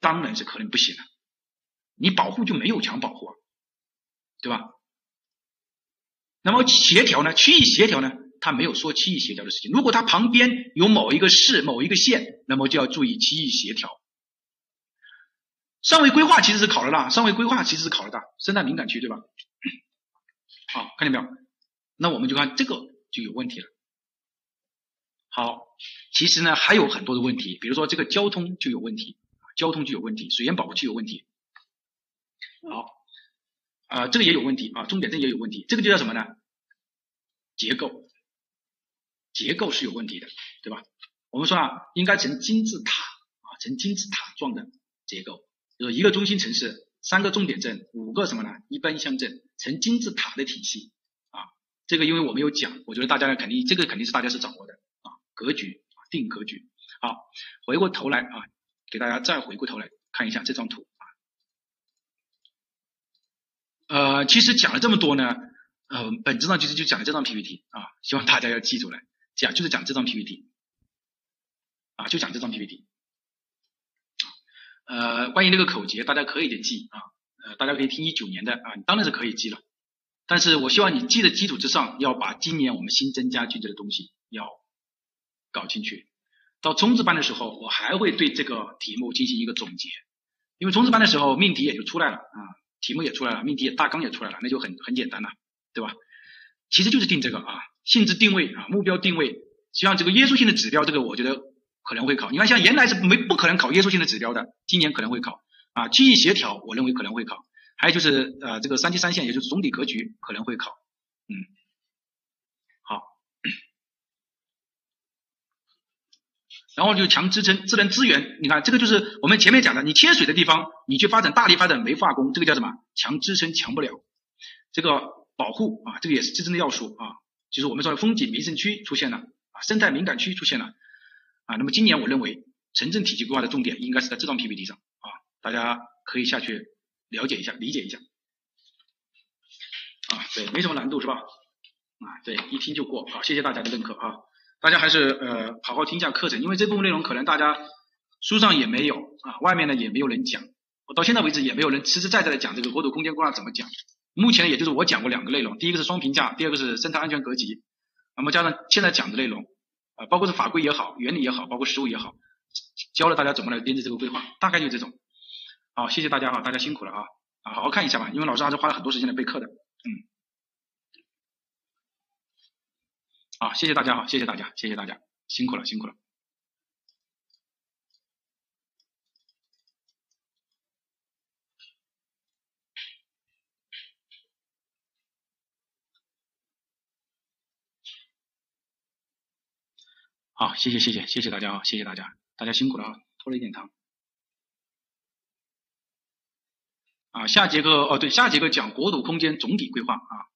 当然是可能不行了。你保护就没有强保护啊，对吧？那么协调呢？区域协调呢？它没有说区域协调的事情。如果它旁边有某一个市、某一个县，那么就要注意区域协调。上位规划其实是考了的，上位规划其实是考了的，生态敏感区对吧？好，看见没有？那我们就看这个就有问题了。好，其实呢还有很多的问题，比如说这个交通就有问题，交通就有问题，水源保护区有问题。好，啊这个也有问题啊，终点站也有问题，这个就叫什么呢？结构，结构是有问题的，对吧？我们说啊，应该成金字塔啊，成金字塔状的结构。有一个中心城市，三个重点镇，五个什么呢？一般乡镇，成金字塔的体系。这个因为我没有讲，我觉得大家呢肯定这个肯定是大家是掌握的啊。格局，定格局。好，回过头来啊，给大家再回过头来看一下这张图啊。呃，其实讲了这么多呢，呃，本质上其实就讲了这张 PPT 啊，希望大家要记住来，讲就是讲这张 PPT 啊，就讲这张 PPT。呃，关于那个口诀，大家可以记啊，呃，大家可以听一九年的啊，你当然是可以记了。但是我希望你记的基础之上，要把今年我们新增加进去的东西要搞进去。到冲刺班的时候，我还会对这个题目进行一个总结，因为冲刺班的时候命题也就出来了啊，题目也出来了，命题大纲也出来了，那就很很简单了，对吧？其实就是定这个啊，性质定位啊，目标定位，像这个约束性的指标，这个我觉得。可能会考，你看像原来是没不可能考约束性的指标的，今年可能会考啊，区域协调我认为可能会考，还有就是呃这个三七三线，也就是总体格局可能会考，嗯，好，然后就强支撑，智能资源，你看这个就是我们前面讲的，你缺水的地方，你去发展大力发展煤化工，这个叫什么？强支撑强不了，这个保护啊，这个也是支撑的要素啊，就是我们说的风景名胜区出现了啊，生态敏感区出现了。啊，那么今年我认为城镇体系规划的重点应该是在这张 PPT 上啊，大家可以下去了解一下、理解一下。啊，对，没什么难度是吧？啊，对，一听就过。好，谢谢大家的认可啊，大家还是呃好好听一下课程，因为这部分内容可能大家书上也没有啊，外面呢也没有人讲，我到现在为止也没有人实实在在的讲这个国土空间规划怎么讲。目前也就是我讲过两个内容，第一个是双评价，第二个是生态安全格局，那么加上现在讲的内容。啊，包括是法规也好，原理也好，包括实务也好，教了大家怎么来编制这个规划，大概就这种。好，谢谢大家哈，大家辛苦了啊，啊，好好看一下吧，因为老师还是花了很多时间来备课的，嗯。好，谢谢大家哈，谢谢大家，谢谢大家，辛苦了，辛苦了。好，谢谢谢谢谢谢大家啊，谢谢大家，大家辛苦了啊，拖了一点堂。啊，下节课哦，对，下节课讲国土空间总体规划啊。